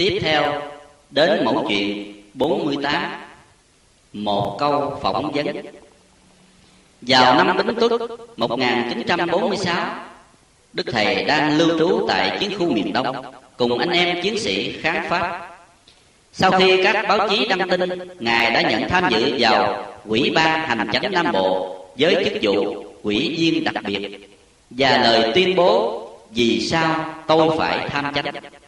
Tiếp theo, đến mẫu chuyện 48 Một câu phỏng vấn. Vào năm Bính Tuất 1946 Đức Thầy đang lưu trú tại chiến khu miền Đông, Cùng anh em chiến sĩ kháng Pháp. Sau khi các báo chí đăng tin, Ngài đã nhận tham dự vào Quỹ ban Hành chánh Nam Bộ Với chức vụ quỹ viên đặc biệt Và lời tuyên bố Vì sao tôi phải tham chánh.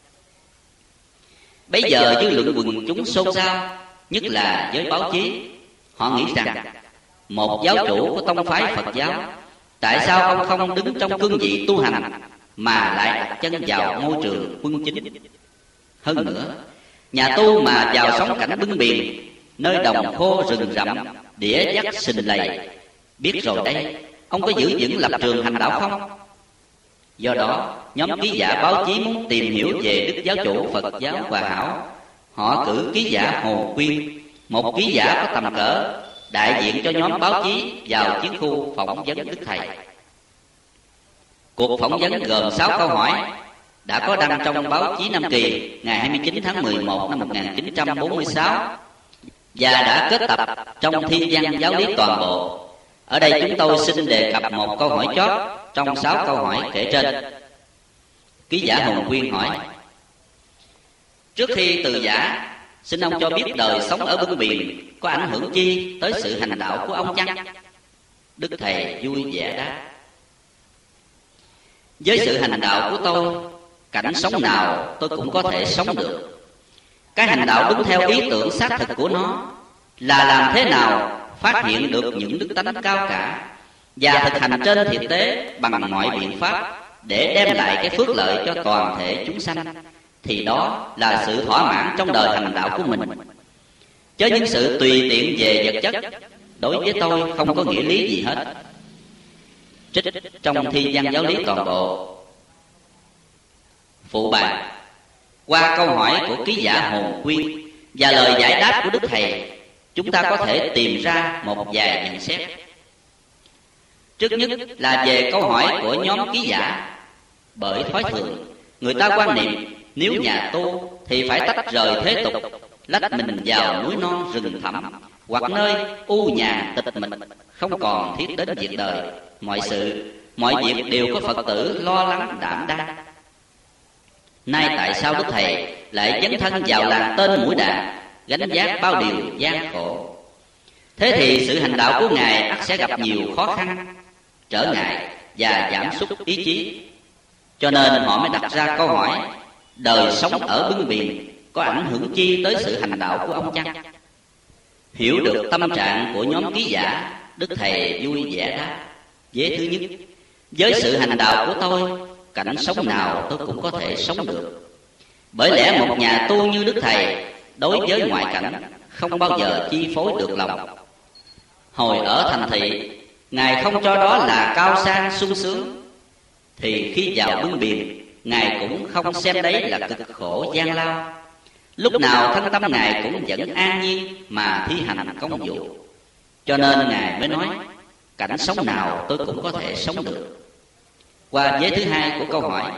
Bây giờ dư luận quần chúng xôn xao Nhất là với báo chí. Họ nghĩ rằng Một giáo chủ của tông phái Phật giáo Tại sao ông không đứng trong cương vị tu hành Mà lại đặt chân vào môi trường quân chính? Hơn nữa Nhà tu mà vào sống cảnh bưng biển Nơi đồng khô rừng rậm Đĩa dắt sình lầy. Biết rồi đây Ông có giữ vững lập trường hành đạo không Do đó, nhóm ký giả báo chí muốn tìm hiểu về Đức Giáo chủ Phật giáo Hòa Hảo. Họ cử ký giả Hồ Quyên, một ký giả có tầm cỡ, đại diện cho nhóm báo chí vào chiến khu phỏng vấn Đức Thầy. Cuộc phỏng vấn gồm 6 câu hỏi đã có đăng trong báo chí Nam Kỳ ngày 29 tháng 11 năm 1946 và đã kết tập trong thi văn giáo lý toàn bộ ở đây chúng tôi xin đề cập một câu hỏi chót trong sáu câu hỏi kể trên. Ký giả Hùng Quyên hỏi, Trước khi từ giả, xin ông cho biết đời sống ở bưng biển có ảnh hưởng chi tới sự hành đạo của ông chăng? Đức Thầy vui vẻ đáp, Với sự hành đạo của tôi, cảnh sống nào tôi cũng có thể sống được. Cái hành đạo đúng theo ý tưởng xác thực của nó là làm thế nào phát hiện được những đức tánh cao cả và thực hành trên thực tế bằng mọi biện pháp để đem lại cái phước lợi cho toàn thể chúng sanh, thì đó là sự thỏa mãn trong đời hành đạo của mình. Chứ những sự tùy tiện về vật chất, đối với tôi không có nghĩa lý gì hết. Trích trong thi văn giáo lý toàn bộ. Phụ bài, qua câu hỏi của ký giả hồn quyên và lời giải đáp của đức thầy chúng ta có thể tìm ra một vài nhận xét. Trước nhất là về câu hỏi của nhóm ký giả. Bởi thói thường, người ta quan niệm nếu nhà tu thì phải tách rời thế tục, lách mình vào núi non rừng thẳm hoặc nơi u nhà tịch mịch, không còn thiết đến việc đời. Mọi sự, mọi việc đều có phật tử lo lắng, đảm đang. Nay tại sao đức thầy lại dấn thân vào làng tên mũi đà gánh vác bao điều gian khổ. thế thì sự hành đạo của ngài ắt sẽ gặp nhiều khó khăn trở ngại và giảm sút ý chí. cho nên họ mới đặt ra câu hỏi đời sống ở bưng biển có ảnh hưởng chi tới sự hành đạo của ông chăng? hiểu được tâm trạng của nhóm ký giả đức thầy vui vẻ đáp vế thứ nhất với sự hành đạo của tôi cảnh sống nào tôi cũng có thể sống được. bởi lẽ một nhà tu như đức thầy đối với ngoại cảnh, không bao giờ chi phối được lòng. Hồi ở thành thị, ngài không cho đó là cao sang sung sướng. Thì khi vào bưng biển ngài cũng không xem đấy là cực khổ gian lao. Lúc nào thân tâm ngài cũng vẫn an nhiên mà thi hành công vụ. Cho nên ngài mới nói, cảnh sống nào tôi cũng có thể sống được. Qua vế thứ hai của câu hỏi,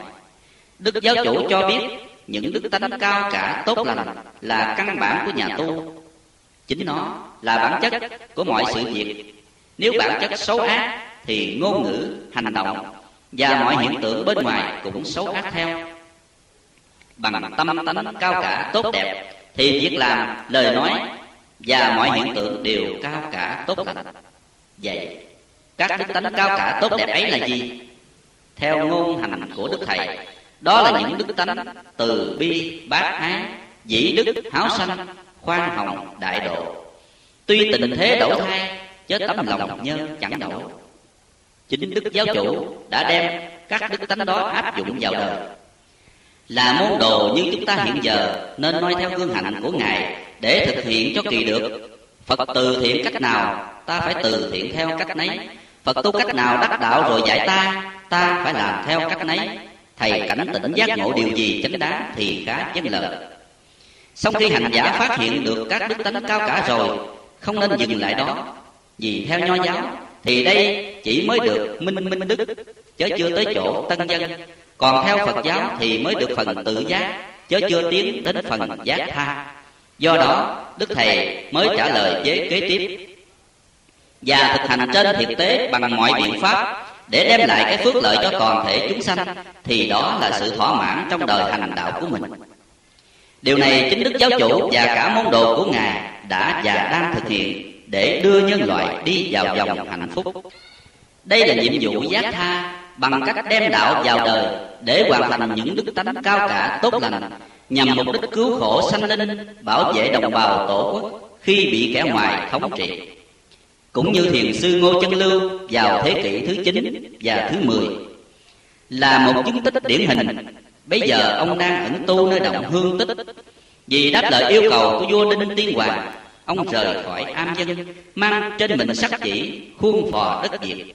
đức giáo chủ cho biết những đức tánh cao cả tốt lành là căn bản của nhà tu. Chính nó là bản chất của mọi sự việc. Nếu bản chất xấu ác, thì ngôn ngữ, hành động và mọi hiện tượng bên ngoài cũng xấu ác theo. Bằng tâm tánh cao cả tốt đẹp, thì việc làm, lời nói và mọi hiện tượng đều cao cả tốt lành. Vậy, các đức tánh cao cả tốt đẹp ấy là gì? Theo ngôn hành của đức thầy đó là những đức tánh từ bi bác ái dĩ đức, háo sanh, khoan hồng, đại độ. Tuy tình thế đổi thay, chớ tấm lòng nhân chẳng đổi. Chính đức giáo chủ đã đem các đức tánh đó áp dụng vào đời. Là môn đồ như chúng ta hiện giờ, nên noi theo gương hạnh của ngài để thực hiện cho kỳ được. Phật từ thiện cách nào, ta phải từ thiện theo cách nấy. Phật tu cách nào đắc đạo rồi dạy ta ta phải làm theo cách nấy thầy cảnh tỉnh giác ngộ điều gì chánh đáng thì khá vâng lời. sau khi hành giả phát hiện được các đức tánh cao cả rồi không nên dừng lại đó. vì theo nho giáo thì đây chỉ mới được minh minh đức chứ chưa tới chỗ tân dân. còn theo phật giáo thì mới được phần tự giác chớ chưa tiến đến phần giác tha. Do đó đức thầy mới trả lời với kế tiếp. và thực hành trên thực tế bằng mọi biện pháp để đem lại cái phước lợi cho toàn thể chúng sanh thì đó là sự thỏa mãn trong đời hành đạo của mình. Điều này chính đức giáo chủ và cả môn đồ của ngài đã và đang thực hiện để đưa nhân loại đi vào dòng hạnh phúc. Đây là nhiệm vụ giác tha bằng cách đem đạo vào đời để hoàn thành những đức tánh cao cả tốt lành nhằm mục đích cứu khổ sanh linh bảo vệ đồng bào tổ quốc khi bị kẻ ngoài thống trị cũng như thiền sư ngô chân lưu vào thế kỷ thứ 9 và thứ 10 là một chứng tích điển hình. Bây giờ ông đang ẩn tu nơi động hương tích, vì đáp lời yêu cầu của vua đinh tiên hoàng, ông rời khỏi am dân, mang trên mình sắc chỉ khuôn phò đất việt.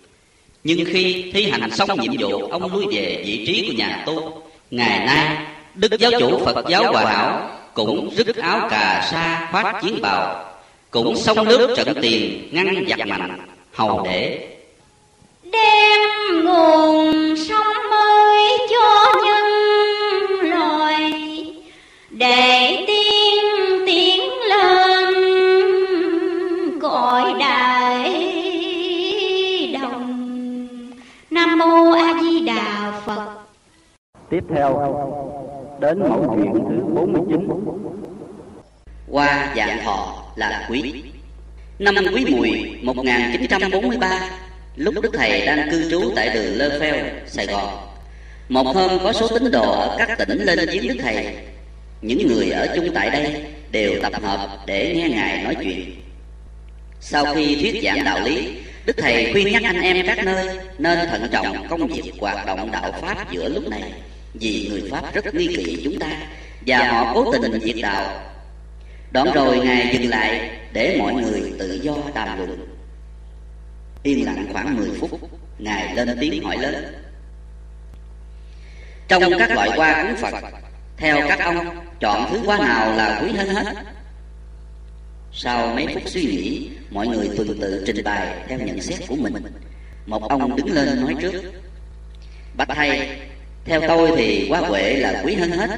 Nhưng khi thi hành xong nhiệm vụ, ông lui về vị trí của nhà tu. Ngày nay, đức giáo chủ phật giáo hòa hảo cũng rứt áo cà sa khoác chiến bào cũng sông nước trận tiền ngăn giặc mạnh hầu để. đem nguồn sống mới cho nhân loại để tiên tiến lên cõi đại đồng. Nam mô a di đà phật. Tiếp theo đến mẫu chuyện thứ 49 qua dạng thọ là quý. Năm quý mùi 1943 lúc đức thầy đang cư trú tại đường lơ pheo, sài gòn. Một hôm có số tín đồ ở các tỉnh lên viếng đức thầy. Những người ở chung tại đây đều tập hợp để nghe ngài nói chuyện. Sau khi thuyết giảng đạo lý, đức thầy khuyên nhắc anh em các nơi nên thận trọng công việc hoạt động đạo pháp giữa lúc này, vì người pháp rất nghi kỵ chúng ta và họ cố tình diệt đạo đoạn rồi ngài dừng lại để mọi người tự do đàm luận. Yên lặng khoảng 10 phút, ngài lên tiếng hỏi lớn. Trong các loại hoa cúng phật, theo các ông, chọn thứ hoa nào là quý hơn hết? Sau mấy phút suy nghĩ, mọi người tuần tự trình bày theo nhận xét của mình. Một ông đứng lên nói trước. Bạch thầy, theo tôi thì hoa huệ là quý hơn hết.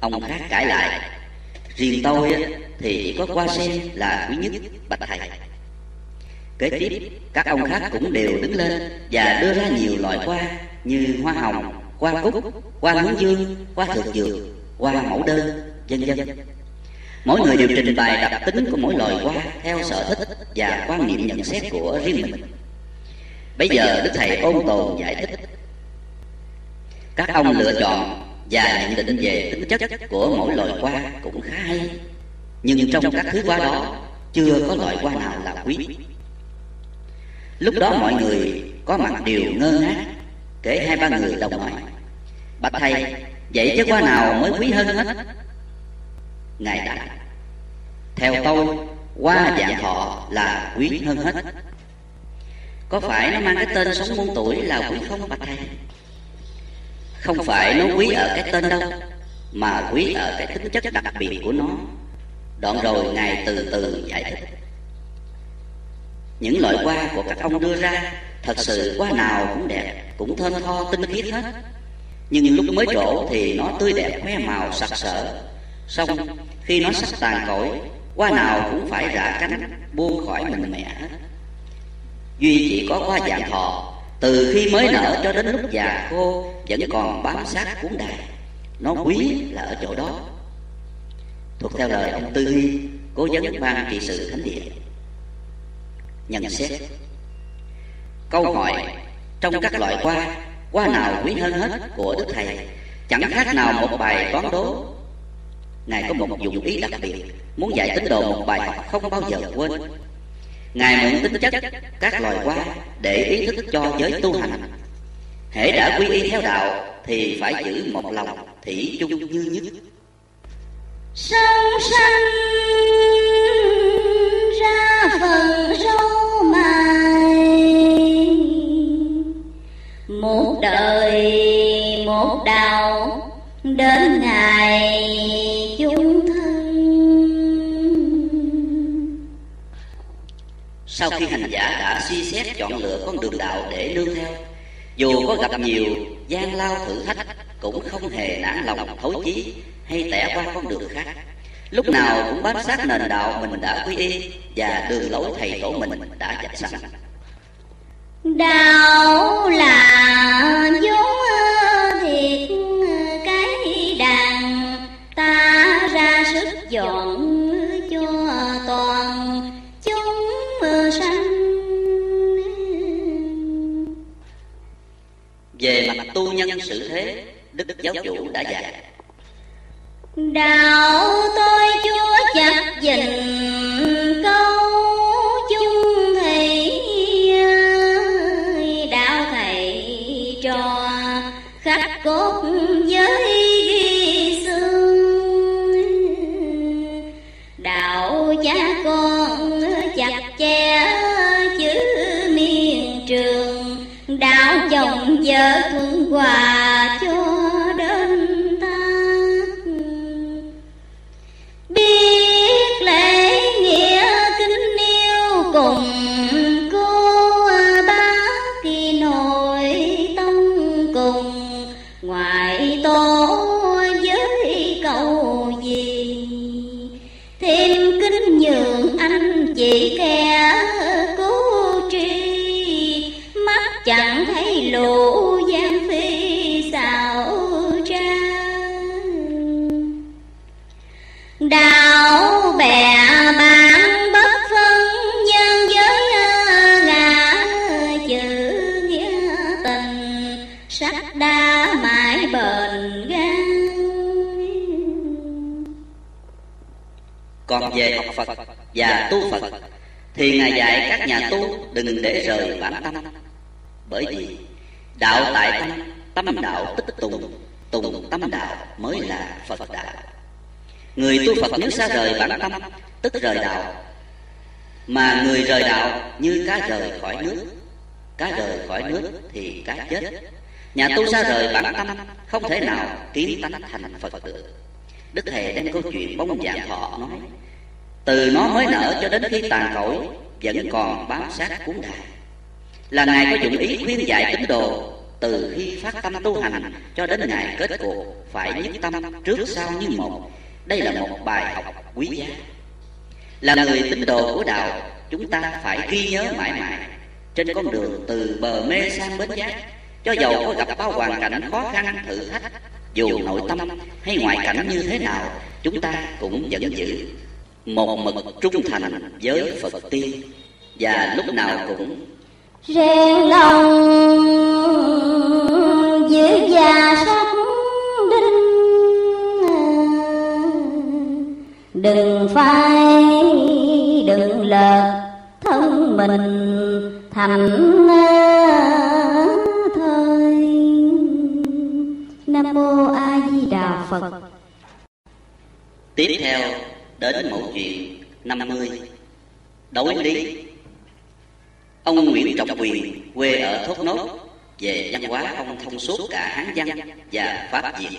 Ông khác cãi lại riêng tôi thì chỉ có hoa sen là quý nhất bạch thầy. Kế tiếp, các ông khác cũng đều đứng lên và đưa ra nhiều loại hoa như hoa hồng, hoa cúc, hoa hướng dương, hoa thực dược, hoa mẫu đơn, vân vân. Mỗi người đều trình bày đặc tính của mỗi loài hoa theo sở thích và quan niệm nhận xét của riêng mình. Bây giờ đức thầy ôn tồn giải thích. Các ông lựa chọn và nhận định về tính chất của mỗi loài hoa cũng khá hay. Nhưng trong các thứ hoa đó, chưa có loại hoa nào là quý. Lúc đó mọi người có mặt đều ngơ ngác, kể hai ba người đồng hỏi bạch thầy, vậy chứ hoa nào mới quý hơn hết? Ngài đáp, theo tôi, hoa dạng thọ là quý hơn hết. Có phải nó mang cái tên sống muôn tuổi là quý không, bạch thầy? Không phải nó quý ở cái tên đâu mà quý ở cái tính chất đặc biệt của nó. đoạn rồi ngài từ từ giải thích những loại hoa của các ông đưa ra thật sự hoa nào cũng đẹp cũng thơm tho tinh khiết hết. Nhưng lúc mới trổ thì nó tươi đẹp khoe màu sặc sỡ. xong khi nó sắp tàn cõi hoa nào cũng phải rã cánh buông khỏi mình mẹ hết. duy chỉ có hoa dạng thọ từ khi mới nở cho đến lúc già khô vẫn còn bám sát cuốn đài nó quý là ở chỗ đó. thuộc theo lời ông tư hy cố vấn ban trị sự thánh địa. Nhận xét. câu hỏi trong các loại hoa hoa nào quý hơn hết của đức thầy? Chẳng khác nào một bài toán đố. ngài có một dụng ý đặc biệt. muốn dạy tín đồ một bài học không bao giờ quên ngài mượn tính chất các loài hoa để ý thức cho giới tu hành. Hễ đã quy y theo đạo thì phải giữ một lòng thủy chung như nhất. Sông sanh ra phần râu mài. Một đời, một đạo, đến ngày sau khi hành giả đã suy xét chọn lựa con đường đạo để nương theo, dù có gặp nhiều gian lao thử thách, cũng không hề nản lòng thối chí hay tẻ qua con đường khác. Lúc nào cũng bám sát nền đạo mình đã quy y và đường lối thầy tổ mình đã dạch sẵn. Đạo là vốn thiệt cái đàn, ta ra sức dọn cho toàn sanh về mặt tu nhân sự thế đức giáo chủ đã dạy. Đạo tôi chúa chặt dình câu chung thầy đạo thầy trò khắc cốt với vợ quân hòa còn về học phật và tu phật. Thì ngài dạy các nhà tu đừng để rời bản tâm. Bởi vì đạo tại tâm tâm đạo tích tùng tùng tâm đạo mới là phật đạo. Người tu phật nếu xa rời bản tâm, tức rời đạo. Mà người rời đạo như cá rời khỏi nước. Cá rời khỏi nước thì cá chết. Nhà tu xa rời bản tâm, không thể nào kiến tánh thành phật được. Đức thầy đem câu chuyện bông dạng họ nói từ nó mới nở cho đến khi tàn cõi vẫn còn bám sát cuốn đài. Là ngài có dụng ý khuyên dạy tín đồ, từ khi phát tâm tu hành cho đến ngày kết cuộc phải nhất tâm trước sau như một. Đây là một bài học quý giá. Là người tín đồ của đạo, chúng ta phải ghi nhớ mãi mãi. Trên con đường từ bờ mê sang bến giác, cho dầu có gặp bao hoàn cảnh khó khăn, thử thách, dù nội tâm hay ngoại cảnh như thế nào, chúng ta cũng vẫn giữ một mực trung thành với phật tiên và lúc nào cũng rèn lòng giữ già sắc đinh. Đừng phai đừng lợt thân mình thành thời. Nam mô a di đà phật. Tiếp theo đến mẫu chuyện 50 đối lý, ông nguyễn trọng quyền quê ở thốt nốt, về văn hóa ông thông suốt cả hán văn và pháp việt.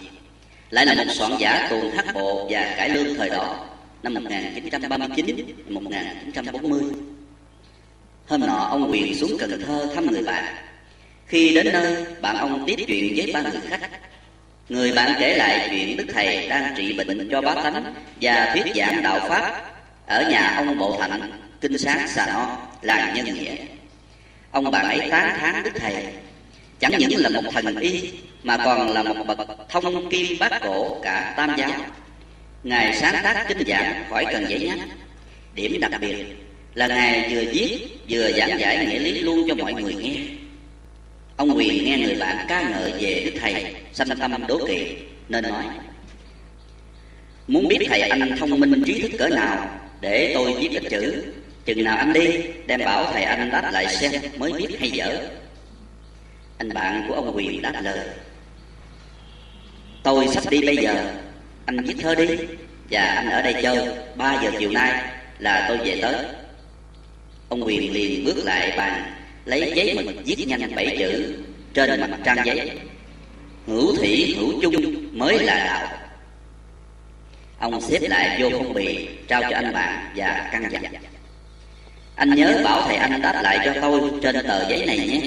Lại là một soạn giả tuồng hát bộ và cải lương thời đó, năm 1939 1940 hôm nọ, ông quyền xuống cần thơ thăm người bạn. Khi đến nơi, bạn ông tiếp chuyện với ba người khách người bạn kể lại chuyện đức thầy đang trị bệnh cho bá tánh và thuyết giảng đạo pháp ở nhà ông bộ thạnh, kinh sáng xà no làng nhân nghĩa. Ông bạn ấy tán thán đức thầy, chẳng những là một thần y, mà còn là một bậc thông kim bát cổ cả tam giáo. Ngài sáng tác kinh giảng khỏi cần giấy nhắc. Điểm đặc biệt là ngài vừa viết vừa giảng giải nghĩa lý luôn cho mọi người nghe ông quyền nghe người bạn ca ngợi về đức thầy, sanh tâm đố kỵ, nên nói, muốn biết thầy anh thông minh trí thức cỡ nào để tôi viết ít chữ, chừng nào anh đi đem bảo thầy anh đáp lại xem mới biết hay dở. Anh bạn của ông quyền đáp lời, tôi sắp đi bây giờ, anh viết thơ đi, và anh ở đây chơi, ba giờ chiều nay là tôi về tới. Ông quyền liền bước lại bàn lấy giấy mực viết nhanh bảy chữ, trên mặt trang giấy. Hữu thủy, hữu chung mới là đạo. Ông xếp lại vô phong bì, trao cho anh bạn và căn dặn. Anh nhớ bảo thầy anh đáp lại cho tôi trên tờ giấy này nhé.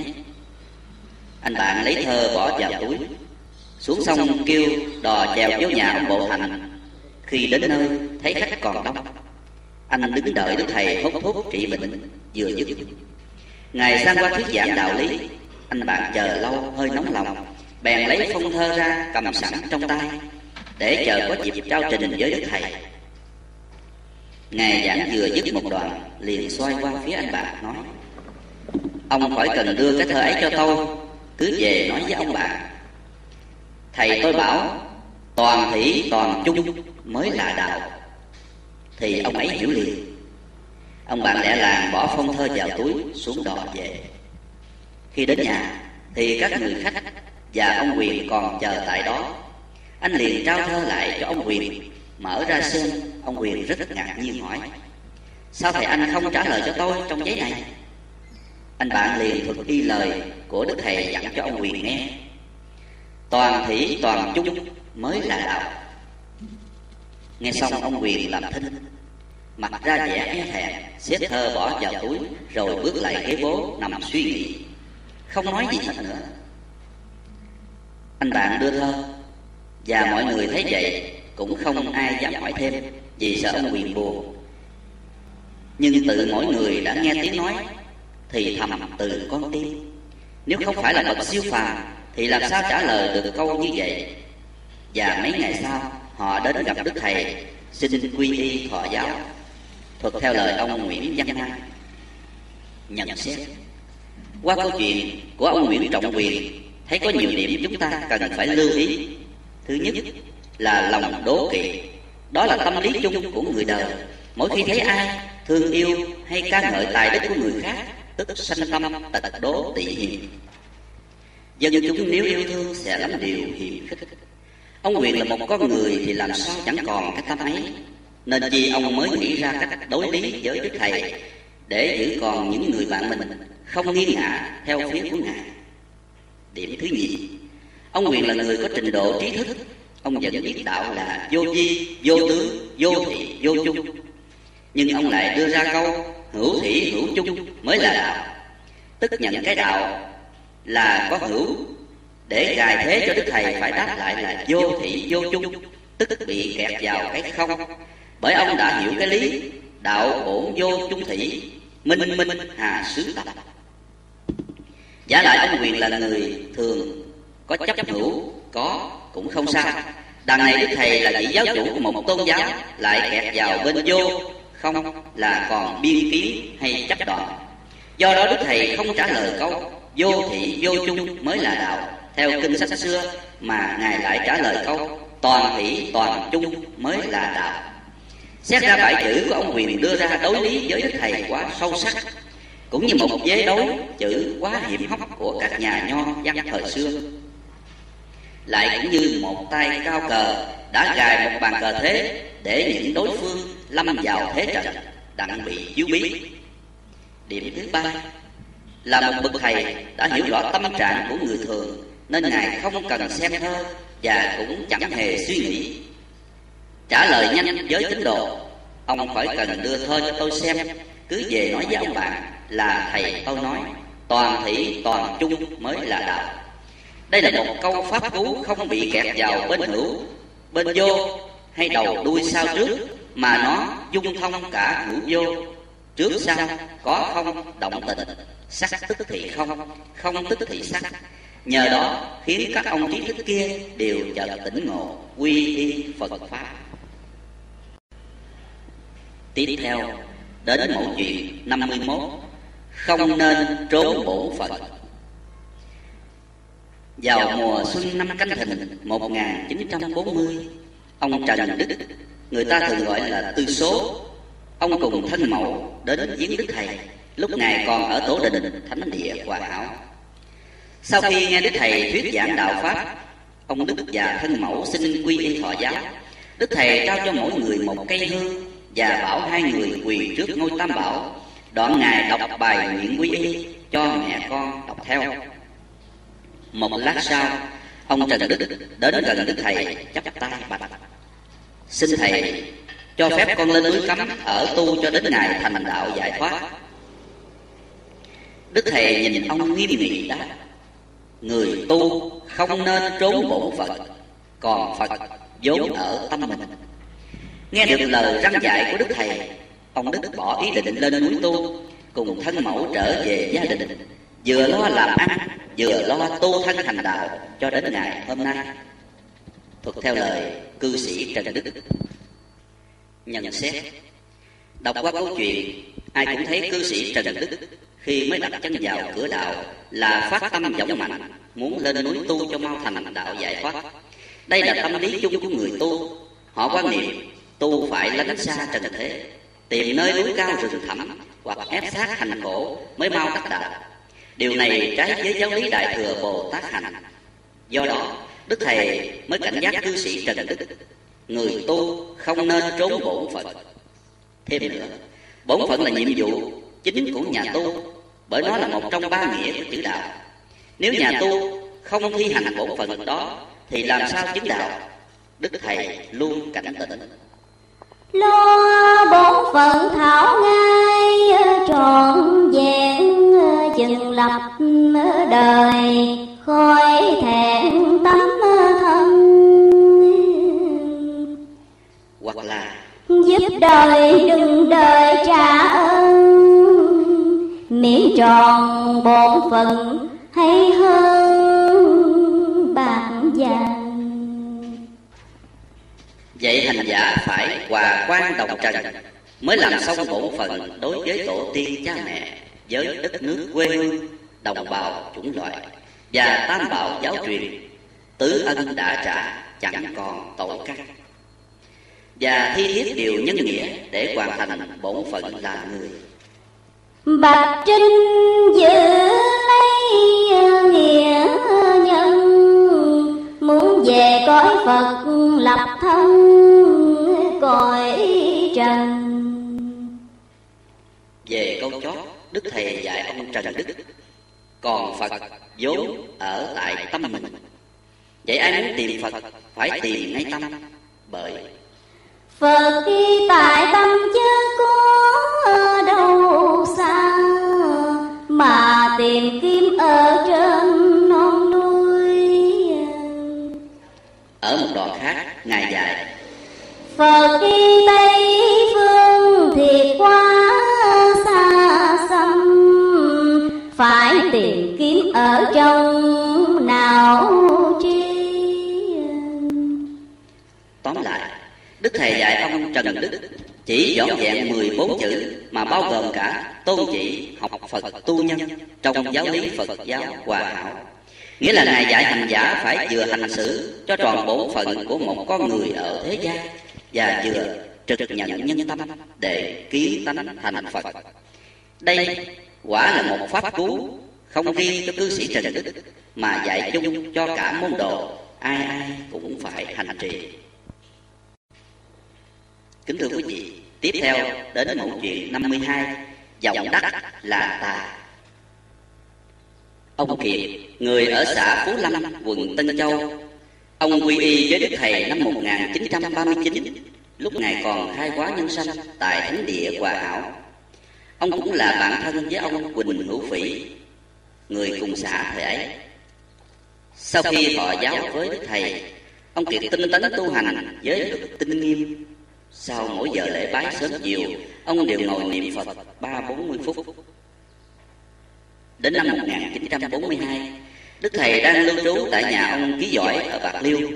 Anh bạn lấy thơ bỏ vào túi. Xuống sông kêu, đò chèo vô nhà ông bộ hạnh khi đến nơi, thấy khách còn đông. Anh đứng đợi đức thầy hốt thuốc trị bệnh, vừa dứt ngài sang qua thuyết giảng đạo lý. Anh bạn chờ lâu, hơi nóng lòng. Bèn lấy phong thơ ra, cầm sẵn trong tay, để chờ có dịp trao trình với đức thầy. Ngài giảng vừa dứt một đoạn, liền xoay qua phía anh bạn, nói, ông khỏi cần đưa cái thơ ấy cho tôi, cứ về nói với ông bạn. Thầy tôi bảo, toàn thủy toàn chung mới là đạo. Thì ông ấy hiểu liền ông bạn lẽ làng bỏ phong thơ vào túi, xuống đò về. Khi đến nhà, thì các người khách và ông quyền còn chờ tại đó. Anh liền trao thơ lại cho ông quyền. Mở ra xem, ông quyền rất ngạc nhiên hỏi, sao thầy anh không trả lời cho tôi trong giấy này? Anh bạn liền thuật y lời của đức thầy dặn cho ông quyền nghe. Toàn thủy, toàn chung mới là đạo. Nghe xong, ông quyền làm thinh mặt ra vẻ e thẹn, xếp thơ bỏ vào túi, rồi bước lại ghế bố, nằm suy nghĩ. Không nói gì hết nữa. Anh bạn đưa thơ. Và mọi người thấy vậy, cũng không ai dám hỏi thêm, vì sợ ông quyền buồn. Nhưng tự mỗi người đã nghe tiếng nói, thì thầm từ con tim. Nếu không phải là bậc siêu phàm, thì làm sao trả lời được câu như vậy? Và mấy ngày sau, họ đến gặp đức thầy. Xin quy y thọ giáo thuật theo lời ông nguyễn văn Mai nhận xét. Qua câu chuyện của ông nguyễn trọng quyền, thấy có nhiều điểm chúng ta cần phải lưu ý. Thứ nhất là lòng đố kỵ. Đó là tâm lý chung của người đời. Mỗi khi thấy ai thương yêu hay ca ngợi tài đức của người khác, tức sanh tâm tật đố tị hiềm. Dân chúng nếu yêu thương sẽ lắm điều hiềm khích. Ông quyền là một con người thì làm sao chẳng còn cái tâm ấy? Nên chi ông mới nghĩ ra cách đối lý với đức thầy, để giữ còn những người bạn mình, không nghiêng ngã theo phía của ngài. Điểm thứ nhì, ông quyền là người có trình độ trí thức. Ông vẫn biết đạo là vô vi, vô tướng vô thị, vô chung. Nhưng ông lại đưa ra câu, hữu thị, hữu chung mới là đạo. Tức nhận cái đạo là có hữu, để gài thế cho đức thầy phải đáp lại là vô thị, vô chung. Tức bị kẹt vào cái không bởi ông đã hiểu cái lý, đạo bổn vô chung thị minh minh hà sứ tập giả lại ông quyền là người thường, có chấp hữu, có cũng không sao. Đằng này đức thầy là vị giáo chủ của một tôn giáo, lại kẹt vào bên vô, không là còn biên kiến hay chấp đoạn do đó đức thầy không trả lời câu vô thị vô chung mới là đạo. Theo kinh sách xưa mà ngài lại trả lời câu toàn thị toàn chung mới là đạo xét ra bài chữ của ông quyền đưa ra đối lý với đức thầy quá sâu sắc, cũng như một dế đối chữ quá hiểm hóc của các nhà nho văn thời xưa. Lại cũng như một tay cao cờ đã gài một bàn cờ thế để những đối phương lâm vào thế trận đặng bị chiếu bí. Điểm thứ ba, là một bậc thầy đã hiểu rõ tâm trạng của người thường nên ngài không cần xem thơ và cũng chẳng hề suy nghĩ trả lời nhanh với tín đồ. Ông khỏi cần đưa thơ cho tôi xem. Cứ về nói với ông bạn là thầy tôi nói, toàn thị toàn chung mới là đạo. Đây là một câu pháp cú không bị kẹt vào bên hữu, bên vô hay đầu đuôi sau trước, mà nó dung thông cả hữu vô. Trước sau có không động tình sắc tức thì không không tức thì sắc. Nhờ đó khiến các ông trí thức kia đều chợt tỉnh ngộ quy y phật pháp tiếp theo đến mẫu chuyện 51 không nên trốn bổn phận vào mùa xuân năm canh thìn 1940 ông Trần Đức người ta thường gọi là tư số. Ông cùng thân mẫu đến viếng đức thầy. Lúc ngài còn ở tổ đình thánh địa hòa hảo sau khi nghe đức thầy thuyết giảng đạo pháp ông đức và thân mẫu xin quy y thọ giáo. Đức thầy trao cho mỗi người một cây hương và bảo hai người quỳ trước ngôi tam bảo. Đoạn ngài đọc bài nguyện quy y cho mẹ con đọc theo. Một lát sau, ông trần đức đến gần đức thầy, chắp tay bạch. Xin thầy cho phép con lên núi cấm ở tu cho đến ngày thành đạo giải thoát. Đức thầy nhìn ông nghiêm nghị đáp, người tu không nên trốn bổn phận, còn phật vốn ở tâm mình nghe được lời răng dạy của đức thầy, ông đức bỏ ý định lên núi tu, cùng thân mẫu trở về gia đình. Vừa lo làm ăn, vừa lo tu thân thành đạo cho đến ngày hôm nay. Thuật theo lời cư sĩ trần đức. Nhận xét. Đọc qua câu chuyện, ai cũng thấy cư sĩ trần đức khi mới đặt chân vào cửa đạo là phát tâm dũng mạnh, muốn lên núi tu cho mau thành đạo giải thoát. Đây là tâm lý chung của người tu. Họ quan niệm tu phải lánh xa trần thế, tìm nơi núi cao rừng thẳm hoặc ép sát hành khổ mới mau đắc đạo. Điều này trái với giáo lý đại thừa bồ tát hành. Do đó, đức thầy mới cảnh giác cư sĩ trần đức, người tu không nên trốn bổn phận. Thêm nữa, bổn phận là nhiệm vụ chính của nhà tu, bởi nó là một trong ba nghĩa của chữ đạo. Nếu nhà tu không thi hành bổn phận đó, thì làm sao chứng đạo? Đức thầy luôn cảnh tỉnh lo bổn phận thảo ngay trọn vẹn chừng lập đời. Khỏi thẹn tấm thân. Hoặc là giúp đời đừng đời trả ơn. Miễn tròn bổn phận hay hơn bạc vàng vậy hành giả phải hòa quan đồng trần, mới làm xong bổn phận đối với tổ tiên cha mẹ, với đất nước quê hương, đồng bào chủng loại và tam bảo giáo truyền. Tứ ân đã trả, chẳng còn tội cắt và thi thiết điều nhân nghĩa để hoàn thành bổn phận là người. Bạch trinh giữ lấy nghĩa nhân muốn về cõi phật lập thân cõi trần. Về câu chót đức thầy dạy ông trần đức còn phật vốn ở tại tâm mình. Vậy ai muốn tìm phật phải tìm ngay tâm bởi phật đi tại tâm chứ có đâu xa mà tìm kiếm ở trên ở một đoạn khác ngài dạy phật đi tây phương thì quá xa xăm phải tìm kiếm ở trong nào tri tóm lại đức thầy dạy ông trần đức chỉ dõn dẹn 14 chữ mà bao gồm cả tôn chỉ học phật tu nhân trong giáo lý phật giáo hòa hảo nghĩa là ngài dạy hành giả phải vừa hành xử cho tròn bổn phận của một con người ở thế gian và vừa trực nhận nhân tâm để kiến tánh thành phật. Đây quả là một pháp cứu không riêng cho cư sĩ trần đức mà dạy chung cho cả môn đồ, ai ai cũng phải hành trì. Kính thưa quý vị, tiếp theo đến mẫu chuyện 52 dòng đất là tà ông kiệt, người ở xã phú lâm, quận tân châu. Ông quy y với đức thầy năm 1939 lúc ngài còn khai quá nhân sanh tại thánh địa hòa hảo. Ông cũng là bạn thân với ông quỳnh hữu phỉ, người cùng xã thời ấy. Sau khi thọ giáo với đức thầy, ông kiệt tinh tấn tu hành với được tinh nghiêm. Sau mỗi giờ lễ bái sớm chiều, ông đều ngồi niệm phật ba bốn mươi phút đến năm 1942 đức thầy đang lưu trú tại nhà ông ký giỏi ở bạc liêu.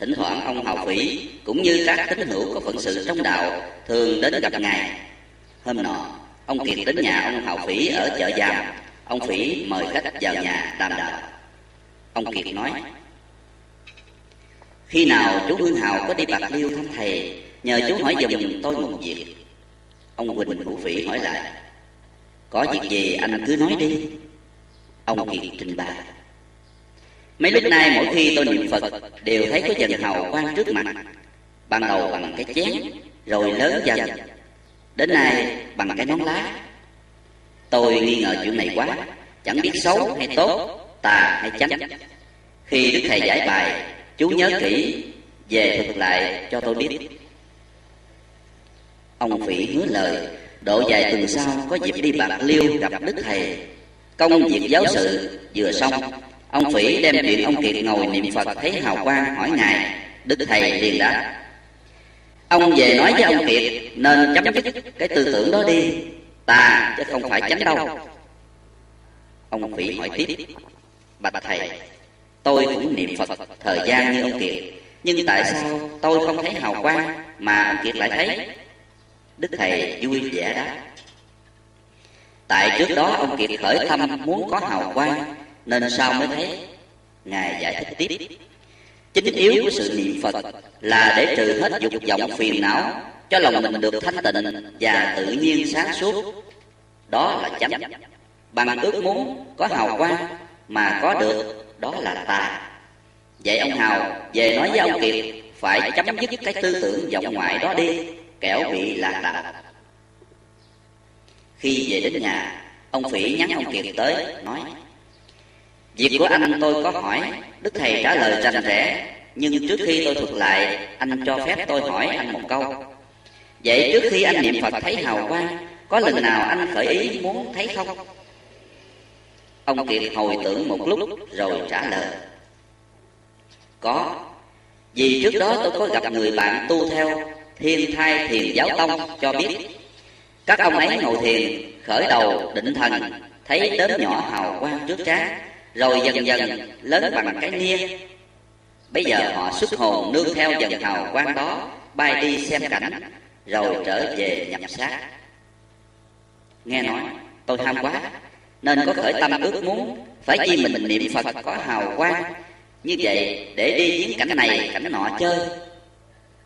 Thỉnh thoảng ông hào phỉ cũng như các tín hữu có phận sự trong đạo thường đến gặp ngài. Hôm nọ, ông kiệt đến nhà ông hào phỉ ở chợ giàm. Ông phỉ mời khách vào nhà đàm đạo. Ông kiệt nói, khi nào chú hương hào có đi bạc liêu thăm thầy, nhờ chú hỏi dùm tôi một việc. Ông quỳnh hữu phỉ hỏi lại có việc gì anh cứ nói đi. Ông kiệt trình bày. Mấy lúc nay mỗi khi tôi niệm phật, đều thấy có dần hào quang trước mặt. Ban đầu bằng cái chén, rồi lớn dần. Đến nay bằng cái nón lá. Tôi nghi ngờ chuyện này quá, chẳng biết xấu hay tốt, tà hay chánh. Khi đức thầy giải bài, chú nhớ kỹ, về thực lại cho tôi biết. Ông phỉ hứa lời độ vài tuần sau có dịp đi bạc liêu gặp đức thầy. Công việc giáo sự vừa xong. ông phỉ đem chuyện ông kiệt ngồi niệm phật thấy hào quang hỏi ngài. Đức thầy liền đáp. ông về nói với ông kiệt nên chấm dứt cái tư tưởng đó đi. ta chứ không phải chánh đâu. ông phỉ hỏi tiếp. bạch thầy tôi cũng niệm phật thời gian như ông kiệt nhưng tại sao tôi không thấy hào quang mà ông kiệt lại thấy đức thầy vui vẻ đáp. Tại trước đó ông kiệt khởi tâm muốn có hào quang, nên sao mới thấy ngài giải thích tiếp. Chính yếu của sự niệm phật là để trừ hết dục vọng phiền não, cho lòng mình được thanh tịnh và tự nhiên sáng suốt. Đó là chấm. bằng ước muốn có hào quang mà có được, đó là tà. Vậy ông hào về nói với ông kiệt, phải chấm dứt cái tư tưởng vọng ngoại đó đi kẻo bị lạc đạo khi về đến nhà, ông phỉ nhắn ông kiệt tới, nói, việc của anh tôi có hỏi, đức thầy trả lời rành rẽ, nhưng trước khi tôi thuật lại, anh cho phép tôi hỏi anh một câu. Vậy trước khi anh niệm phật thấy hào quang, có lần nào anh khởi ý muốn thấy không? Ông kiệt hồi tưởng một lúc, rồi trả lời, có. Vì trước đó tôi có gặp người bạn tu theo thiên thai thiền giáo tông cho biết, các ông ấy ngồi thiền, khởi đầu định thần, thấy đến nhỏ hào quang trước trán rồi dần dần lớn bằng cái nia. Bây giờ họ xuất hồn nương theo dần hào quang đó, bay đi xem cảnh, rồi trở về nhập xác nghe nói, tôi ham quá, nên có khởi tâm ước muốn phải chi mình niệm phật có hào quang. Như vậy, để đi viếng cảnh này, cảnh nọ chơi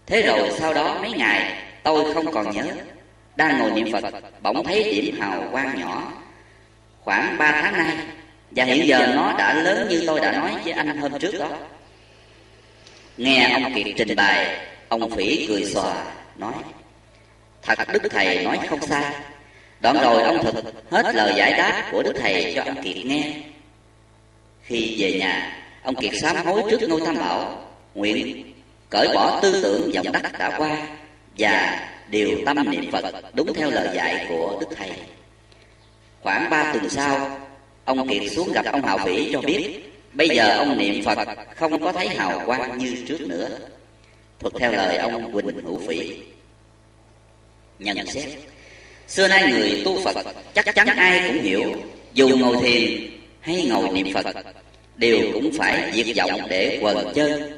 thế rồi sau đó mấy ngày, tôi không còn nhớ. Đang ngồi niệm phật, bỗng thấy điểm hào quang nhỏ. Khoảng ba tháng nay, và hiện giờ nó đã lớn như tôi đã nói với anh hôm trước đó. Nghe ông kiệt trình bày, ông phỉ cười xòa, nói, thật đức thầy nói không sai. Đoạn rồi ông thực hết lời giải đáp của đức thầy cho ông kiệt nghe. Khi về nhà, ông kiệt sám hối trước ngôi tam bảo, nguyện cởi bỏ tư tưởng dòng đất đã qua và điều tâm niệm phật đúng theo lời dạy của đức thầy. Khoảng ba tuần sau, ông kiệt xuống gặp ông hào vĩ cho biết, bây giờ ông niệm phật không có thấy hào quang như trước nữa. Thuật theo lời ông quỳnh hữu phỉ. Nhận xét, xưa nay người tu phật chắc chắn ai cũng hiểu, dù ngồi thiền hay ngồi niệm phật, đều cũng phải diệt vọng để quần chơi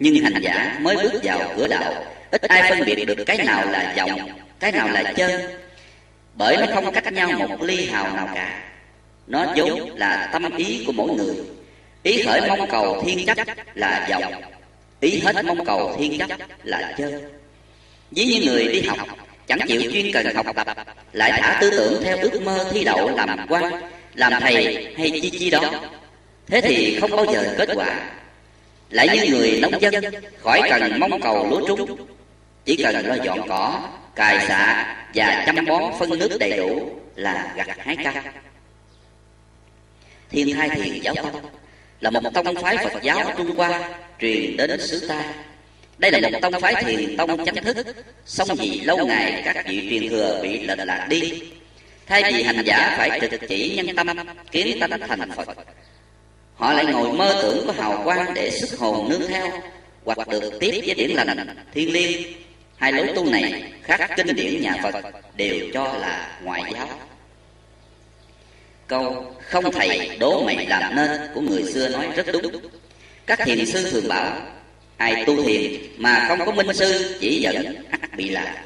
nhưng hành giả mới bước vào cửa đạo. ít ai phân biệt được cái nào là vọng cái nào là chân. Bởi nó không cách nhau một ly hào nào cả. Nó vốn là tâm ý của mỗi người. ý khởi mong cầu thiên chấp là vọng. ý hết mong cầu thiên chấp là chân. ví như người đi học chẳng chịu chuyên cần học tập lại thả tư tưởng theo ước mơ thi đậu làm quan làm thầy hay chi chi đó. thế thì không bao giờ kết quả lại như người nông dân khỏi cần mong cầu lúa trúng. Chỉ cần lo dọn cỏ, cài xạ và chăm bón phân nước đầy đủ là gặt hái cam. Thiên thai thiền giáo tông là một tông phái phật giáo trung hoa truyền đến xứ ta. Đây là một tông phái thiền tông chánh thức, song vì lâu ngày các vị truyền thừa bị lệch lạc đi, thay vì hành giả phải trực chỉ nhân tâm, kiến tánh thành phật họ lại ngồi mơ tưởng có hào quang để sức hồn nương theo, hoặc được tiếp với điển lành, thiên liêng. Hai lối tu này khác kinh điển nhà phật đều cho là ngoại giáo. Câu không thầy, đố mày làm nên của người xưa nói rất đúng. Các thiền sư thường bảo, ai tu thiền mà không có minh sư, chỉ dẫn ắt bị lạc.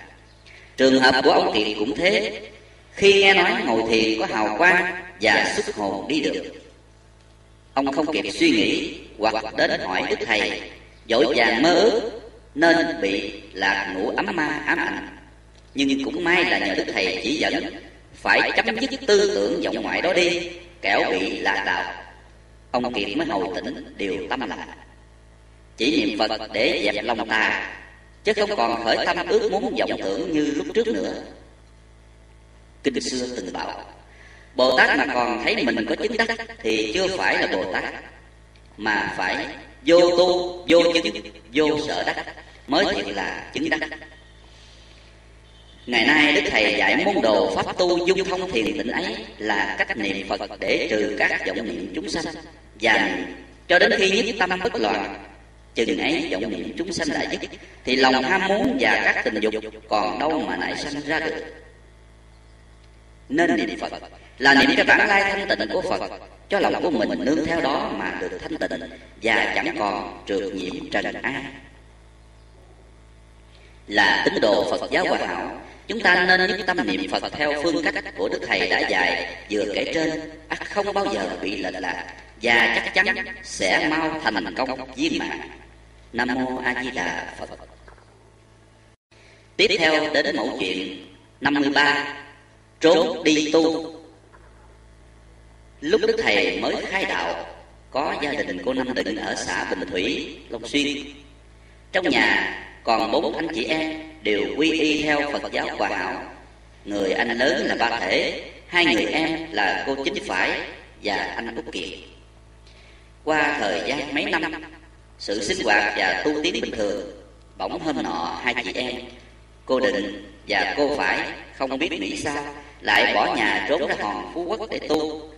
Trường hợp của ông kiệt cũng thế. Khi nghe nói ngồi thiền có hào quang và xuất hồn đi được ông không kịp suy nghĩ, hoặc đến hỏi đức thầy dội vàng mơ ước, nên bị lạc ngủ ấm ma ám ảnh. Nhưng cũng may là nhờ đức thầy chỉ dẫn, phải chấm dứt tư tưởng vọng ngoại đó đi, kẻo bị lạc đạo. Ông kiệt mới hồi tỉnh, điều tâm lành. Chỉ niệm phật để dẹp lòng tà, chứ không còn khởi tâm ước muốn vọng tưởng như lúc trước nữa. Kinh xưa từng bảo bồ tát mà còn thấy mình có chứng đắc thì chưa phải là bồ tát mà phải vô tu, vô chứng, vô sở đắc, mới thật là chứng đắc. Ngày nay Đức Thầy dạy môn đồ Pháp tu dung thông thiền tịnh ấy Là cách niệm Phật để trừ các vọng niệm chúng sanh. Và cho đến khi nhất tâm bất loạn, chừng ấy vọng niệm chúng sanh đại dứt, thì lòng ham muốn và các tình dục còn đâu mà nảy sanh ra được. Nên niệm phật là niệm cái bản lai thanh tịnh của phật. Cho lòng của mình nương theo đó mà được thanh tịnh và chẳng còn trượt nhiễm trần ai là tín đồ phật giáo hòa hảo, chúng ta nên nhất tâm niệm phật theo phương cách của đức thầy đã dạy, vừa kể trên, ắt không bao giờ bị lệch lạc và chắc chắn sẽ mau thành công viên mãn. Nam mô a di đà phật. Tiếp theo đến mẫu chuyện 53 trốn đi tu lúc đức thầy mới khai đạo, có gia đình cô năm định ở xã bình thủy, long xuyên. Trong nhà còn bốn anh chị em đều quy y theo phật giáo hòa hảo. Người anh lớn là ba thể, hai người em là cô chính phải và anh út kiệt. Qua thời gian mấy năm, sự sinh hoạt và tu tiến bình thường bỗng hôm nọ hai chị em, cô định và cô phải không biết nghĩ sao, lại bỏ nhà trốn ra hòn phú quốc để tu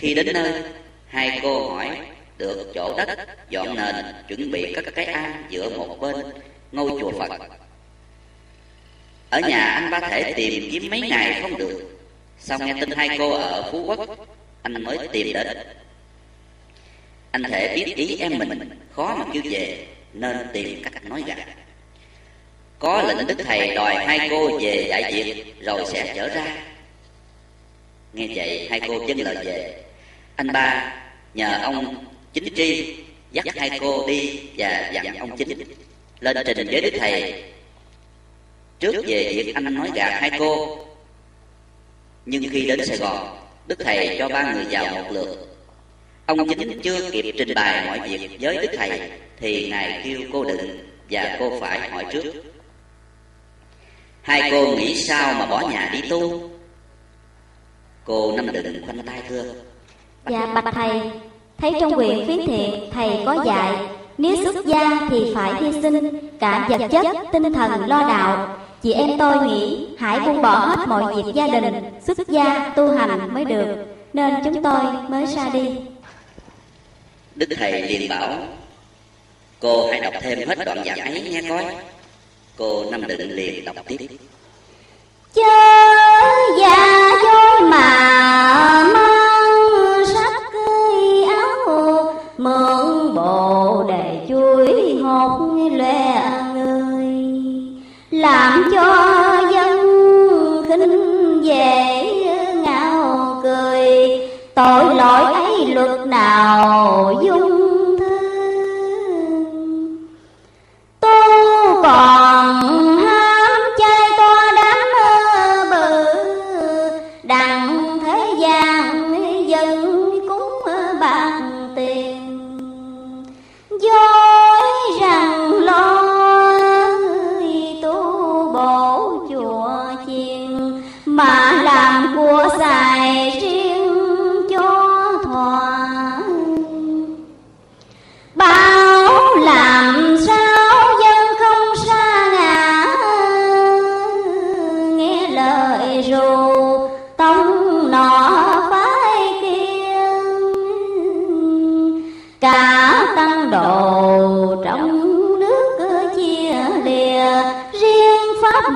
khi đến nơi hai cô hỏi được chỗ đất dọn nền chuẩn bị các cái ăn giữa một bên ngôi chùa phật. Ở nhà anh ba thể tìm kiếm mấy ngày không được. Sau nghe tin hai cô ở phú quốc anh mới tìm đến. Anh thể biết ý em mình khó mà kêu về nên tìm cách nói gạt. Có lệnh đức thầy đòi hai cô về đại diện, rồi sẽ trở ra. Nghe vậy hai cô dân lời về anh ba, nhờ ông chính tri dắt hai cô đi và dặn ông chính lên trình với đức thầy. Trước về việc anh nói gạt hai cô, nhưng khi đến sài gòn, đức thầy cho ba người vào một lượt. Ông chính chưa kịp trình bày mọi việc với đức thầy, thì ngài kêu cô đừng và cô phải hỏi trước. Hai cô nghĩ sao mà bỏ nhà đi tu? Cô năm đừng khoanh tay thưa. Dạ bạch thầy. Thấy trong quyển phiến thiện thầy có dạy Nếu xuất gia thì phải hy sinh Cả vật chất, tinh thần, lo đạo. Chị em tôi nghĩ hãy buông bỏ hết mọi việc gia đình Xuất gia, tu hành mới được Nên chúng tôi mới ra đi. Đức Thầy liền bảo Cô hãy đọc thêm hết đoạn giảng ấy nghe coi. Cô Năm Định liền đọc tiếp. Chớ già dối mà Làm cho dân khinh dễ ngao cười. Tội lỗi ấy luật nào dung thương? Tu còn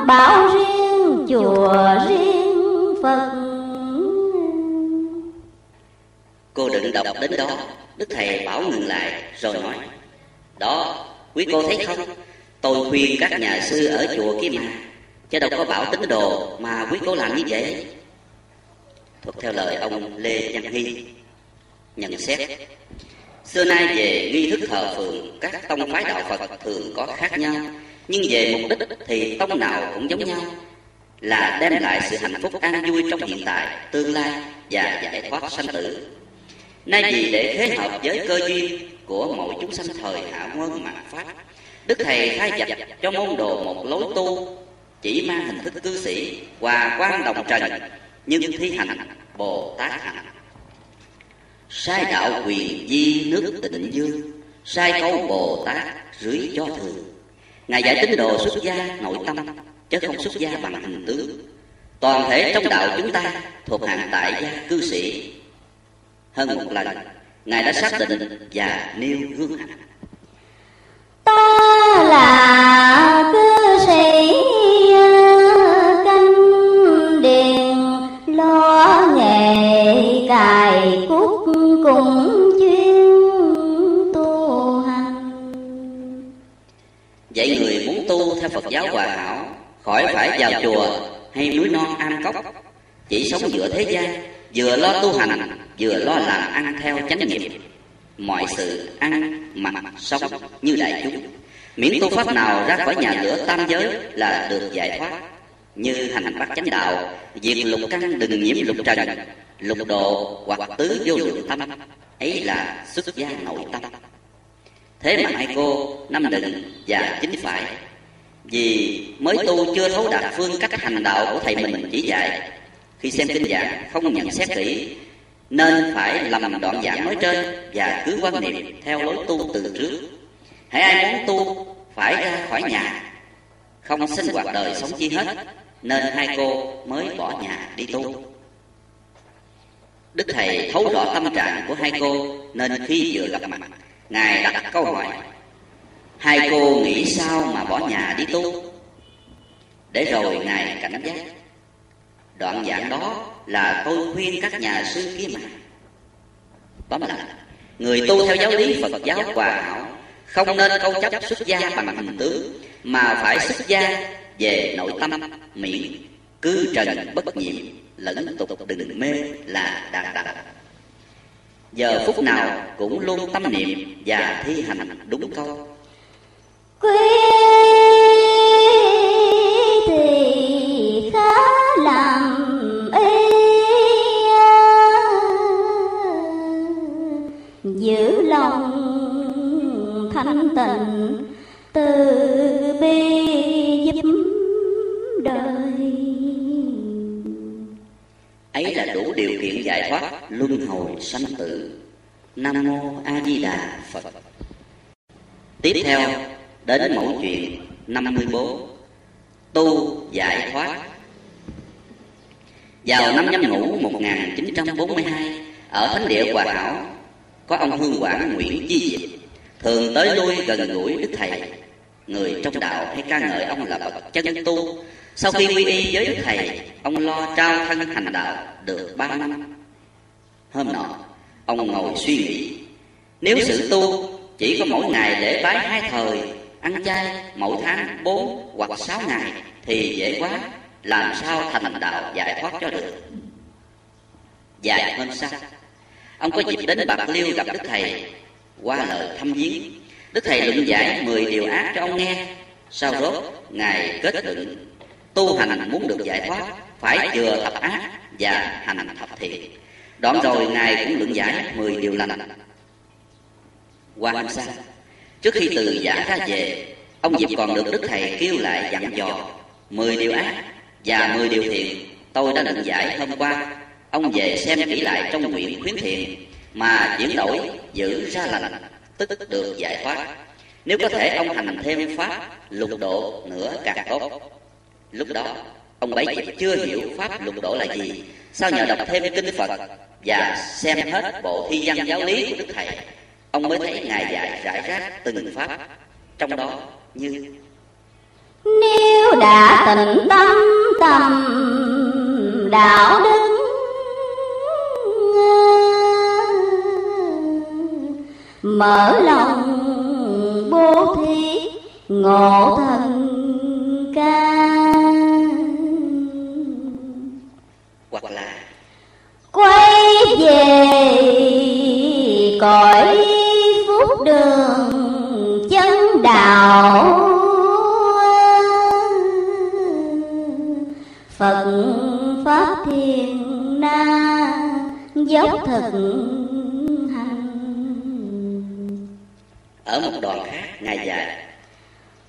bảo riêng chùa riêng Phật. Cô định đọc đến đó Đức Thầy bảo ngừng lại rồi nói Đó, quý cô thấy không? Tôi khuyên các nhà sư ở chùa kia mà Chứ đâu có bảo tín đồ mà quý cô làm như vậy. Thuộc theo lời ông Lê Văn Hy. Nhận xét Xưa nay về nghi thức thờ phượng Các tông phái đạo Phật thường có khác nhau. Nhưng về mục đích thì tông nào cũng giống nhau. Là đem lại sự hạnh phúc an vui trong hiện tại, tương lai Và giải thoát sanh tử. Nay vì để thế hợp với cơ duyên của mọi chúng sanh thời hạ quân mạt pháp Đức Thầy khai dập cho môn đồ một lối tu Chỉ mang hình thức cư sĩ và quan đồng trần Nhưng thi hành Bồ Tát hạnh. Sai đạo quyền di nước tịnh dương Sai câu Bồ Tát dưới cho thường. Ngài dạy tín đồ xuất gia nội tâm, Chứ không xuất gia bằng hình tướng. Toàn thể trong đạo chúng ta thuộc hàng tại gia cư sĩ. Hơn một lần, ngài đã xác định và nêu gương hạnh ta là cư sĩ à, canh điền lo nghề cài theo phật giáo hòa hảo, khỏi phải vào chùa hay núi non am cốc. Chỉ sống giữa thế gian, vừa lo tu hành, vừa lo làm ăn theo chánh nghiệp mọi sự ăn, mặc, sống như đại chúng. Miễn tu pháp nào ra khỏi nhà lửa tam giới là được giải thoát. Như hành bát chánh đạo, diệt lục căn đừng nhiễm lục trần, lục độ hoặc tứ vô lượng tâm. Ấy là xuất gia nội tâm. Thế mà hai cô, năm định và chính phải vì mới tu chưa thấu đạt phương cách hành đạo của thầy mình chỉ dạy. Khi xem kinh giảng, không nhận xét kỹ, nên phải lầm đoạn giảng nói trên và cứ quan niệm theo lối tu từ trước. Hãy ai muốn tu, phải ra khỏi nhà. Không sinh hoạt đời sống chi hết, nên hai cô mới bỏ nhà đi tu. Đức thầy thấu rõ tâm trạng của hai cô, nên khi vừa gặp mặt, ngài đặt câu hỏi hai cô nghĩ sao mà bỏ nhà đi tu? Để rồi ngài cảnh giác. Đoạn giảng đó là tôi khuyên các nhà sư kia mà. Tóm lại. Người tu theo giáo lý phật giáo hòa hảo, không nên câu chấp xuất gia bằng hình tướng, mà phải xuất gia về nội tâm, miễn cứ trần bất nhiệm, lẫn tục đừng mê là đạt đạt giờ phút nào cũng luôn tâm niệm và thi hành đúng câu luân hồi sanh tử. Nam mô a di đà phật. Tiếp theo đến mẫu chuyện 54 tu giải thoát. Vào năm nhâm ngũ 1942 ở thánh địa Hòa Hảo, có ông hương Quảng Nguyễn Chi Diệp thường tới lui gần gũi đức thầy. Người trong đạo hay ca ngợi ông là bậc chân tu. Sau khi quy y với đức thầy, ông lo trao thân hành đạo được ba năm. Hôm nọ, ông ngồi suy nghĩ, nếu sự tu, chỉ có mỗi ngày lễ bái hai thời ăn chay mỗi tháng bốn hoặc sáu ngày thì dễ quá, làm sao thành đạo giải thoát cho được? Dài hôm sau, ông có dịp đến bạc liêu gặp đức thầy. Qua lời thăm viếng, đức thầy luận giải mười điều ác cho ông nghe. Sau đó ngài kết luận, tu hành muốn được giải thoát, phải vừa thập ác và hành thập thiện. Đoạn rồi ngài cũng luận giải mười điều lành. Qua hôm sau trước khi từ giả ra về, ông diệp còn được đức thầy kêu lại dặn dò, mười điều ác và mười điều thiện tôi đã định giải hôm qua. Ông về xem kỹ lại trong nguyện khuyến thiện mà chuyển đổi giữ ra lành, tức được giải thoát. Nếu có thể ông hành thêm pháp, lục độ nữa càng tốt lúc đó, ông bảy diệp chưa hiểu pháp lục độ là gì, sao nhờ đọc thêm kinh phật và xem hết bộ thi văn giáo lý của đức thầy? Ông mới thấy ngài dạy rải rác từng pháp trong đó như nếu đã tịnh tâm tầm đạo đức mở lòng bố thí ngộ thần ca. Hoặc là quay về cõi đường chân đạo. Phật pháp thiên na dốc thực hành. Ở một đoạn khác ngài dạy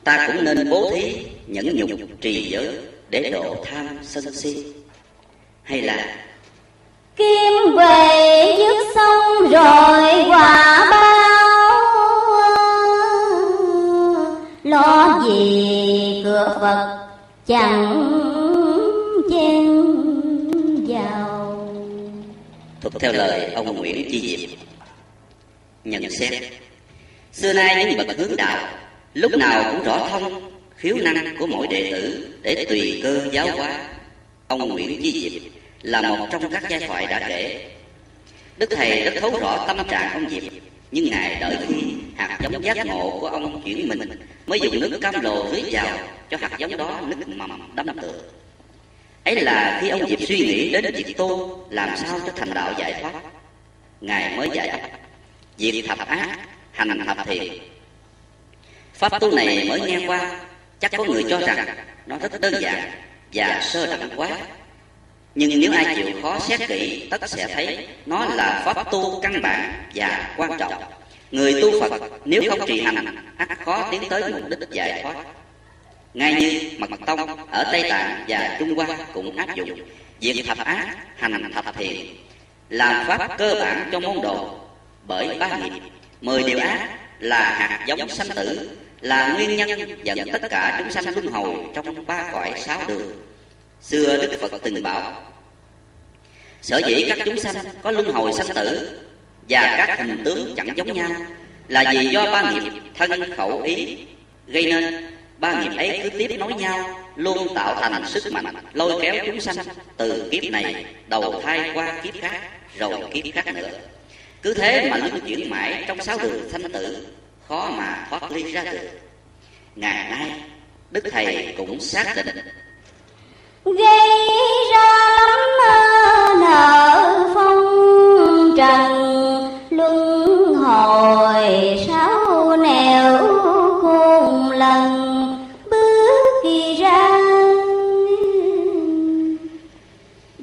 ta cũng nên bố thí nhẫn nhục trì giới để độ tham sân si. Hay là Kim quệ dứt xong rồi quả gì cửa Phật chẳng chen vào. Thuộc theo lời ông Nguyễn Chi Diệp. Nhận xét. Xưa nay những bậc hướng đạo lúc nào cũng rõ thông, khiếu năng của mỗi đệ tử để tùy cơ giáo hóa. Ông nguyễn Chi diệp là một trong các giai thoại đã kể. Đức thầy rất thấu rõ tâm trạng ông diệp nhưng ngài đợi khi hạt giống giác ngộ của ông chuyển mình mới dùng nước cam lồ rưới vào cho hạt giống đó nứt mầm đâm tựa ấy là khi ông dịp suy nghĩ đến việc tu làm sao cho thành đạo giải thoát, ngài mới giải việc thập ác, hành thập thiện. Pháp tu này mới nghe qua, chắc có người cho rằng nó rất đơn giản và sơ đẳng quá nhưng nếu ai chịu khó xét kỹ tất sẽ thấy nó là pháp tu căn bản và quan trọng. người tu phật nếu không trì hành ắt khó tiến tới mục đích giải thoát. ngay như mật tông ở tây tạng và trung hoa cũng áp dụng. việc thập ác hành thập thiện làm pháp cơ bản cho môn đồ. bởi ba nghiệp. mười điều ác là hạt giống sanh tử là nguyên nhân dẫn tất cả chúng sanh luân hồi. trong ba cõi sáu đường xưa đức phật từng bảo, sở dĩ các chúng sanh có luân hồi sanh tử và các hình tướng chẳng giống nhau là vì do ba nghiệp thân khẩu ý gây nên, ba nghiệp ấy cứ tiếp nối nhau, luôn tạo thành sức mạnh lôi kéo chúng sanh từ kiếp này đầu thai qua kiếp khác, rồi kiếp khác nữa. Cứ thế mà luân chuyển mãi trong sáu đường sanh tử, khó mà thoát ly ra được. Ngày nay, đức thầy cũng xác định gây ra lắm nợ phong trần, luân hồi sáu nẻo cùng lần bước kỳ ra.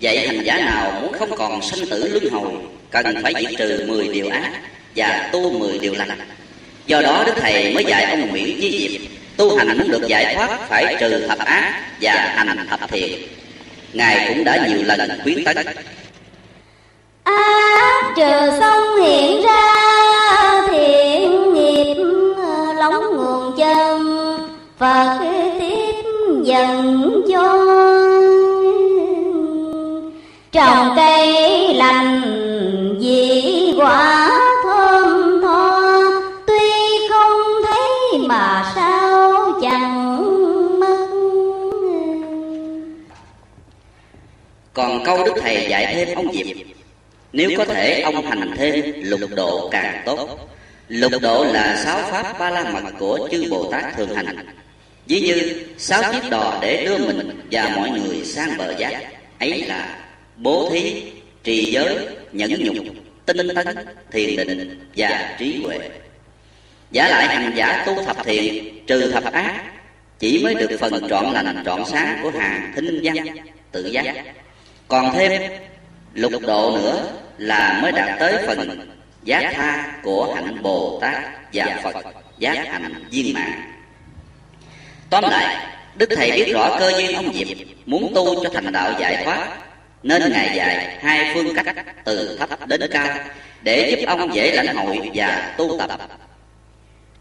Vậy hành giả nào muốn không còn sanh tử luân hồi, cần phải diệt trừ 10 điều ác và tu 10 điều lành. Do đó đức thầy mới dạy ông nguyễn di diệp tu hành muốn được giải thoát phải trừ thập ác và hành thập thiện. Ngài cũng đã nhiều lần khuyến tấn ác trừ xong hiện ra, thiện nghiệp ờ, lóng nguồn chân. Phật tiếp dần cho trồng cây lành, dĩ quả còn câu đức thầy dạy thêm ông diệp nếu có thể ông hành thêm lục độ càng tốt. lục độ là sáu pháp ba la mật của chư bồ tát thường hành. ví như sáu chiếc đò để đưa mình và mọi người sang bờ giác. ấy là bố thí trì giới nhẫn nhục tinh tấn thiền định và trí huệ. giả lại hành giả tu thập thiện trừ thập ác chỉ mới được phần trọn lành trọn sáng của hàng thinh văn tự giác còn thêm, lục độ nữa là mới đạt tới phần giác tha của hạnh bồ tát và phật giác hạnh viên mãn. Tóm lại, đức thầy biết rõ cơ duyên ông diệp muốn tu cho thành đạo giải thoát, nên ngài dạy hai phương cách từ thấp đến cao để giúp ông dễ lãnh hội và tu tập.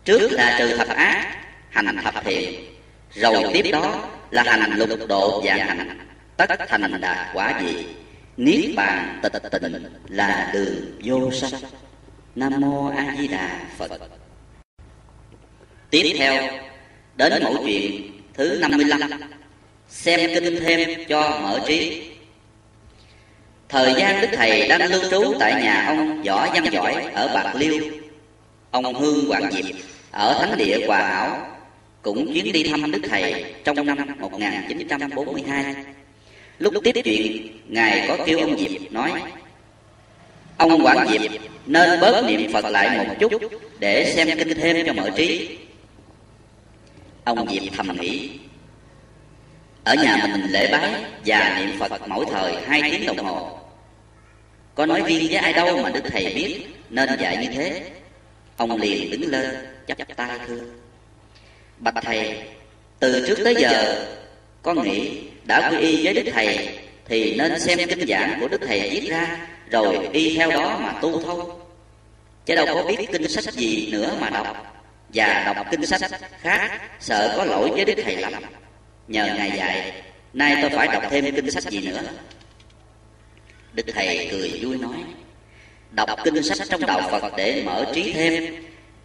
Trước là trừ thập ác, hành thập thiện, rồi tiếp đó là hành lục độ và hành tất thành đạt quả gì? Niết bàn tịch tịnh là đường vô sắc nam mô a di đà phật. Tiếp theo, đến mẫu chuyện thứ 55 xem kinh thêm cho mở trí. Thời gian đức thầy đang lưu trú tại nhà ông võ văn giỏi ở bạc liêu. Ông hương quảng diệp ở thánh địa hòa hảo cũng chuyến đi thăm đức thầy trong năm 1942 lúc tiếp chuyện, ngài có kêu ông diệp nói, ông quảng diệp, nên bớt niệm phật lại một chút để xem kinh thêm cho mở trí. Ông diệp thầm nghĩ, ở nhà mình lễ bái và niệm phật mỗi thời hai tiếng đồng hồ. Có nói riêng với ai đâu mà đức thầy biết, nên dạy như thế. Ông liền đứng lên, chắp tay thưa. Bạch thầy, từ trước tới giờ con nghĩ đã quy y với đức thầy, thì nên xem kinh giảng của đức thầy viết ra, rồi y theo đó mà tu thôi. Chứ đâu có biết kinh sách gì nữa mà đọc. Và đọc kinh sách khác, sợ có lỗi với đức thầy lắm. Nhờ ngài dạy, nay tôi phải đọc thêm kinh sách gì nữa? Đức thầy cười vui nói, đọc kinh sách trong đạo phật để mở trí thêm,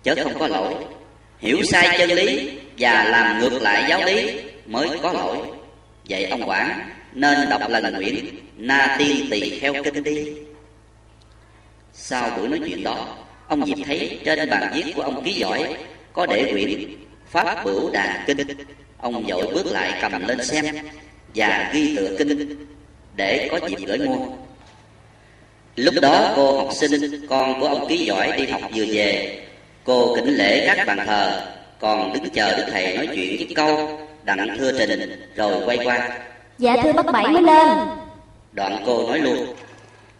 chớ không có lỗi. Hiểu sai chân lý và làm ngược lại giáo lý mới có lỗi vậy ông quản nên đọc lần nguyện, na tiên tỳ kheo kinh đi. Sau buổi nói chuyện đó, ông diệp thấy trên bàn viết của ông ký giỏi, có để quyển pháp bửu đà kinh. Ông vội bước lại cầm lên xem và ghi tựa kinh để có dịp gửi mua. Lúc đó cô học sinh, con của ông ký giỏi đi học vừa về. Cô kính lễ các bàn thờ, còn đứng chờ đức thầy nói chuyện với câu đặng thưa trình rồi quay qua. Dạ thưa bác Bảy mới lên. Đoạn cô nói luôn.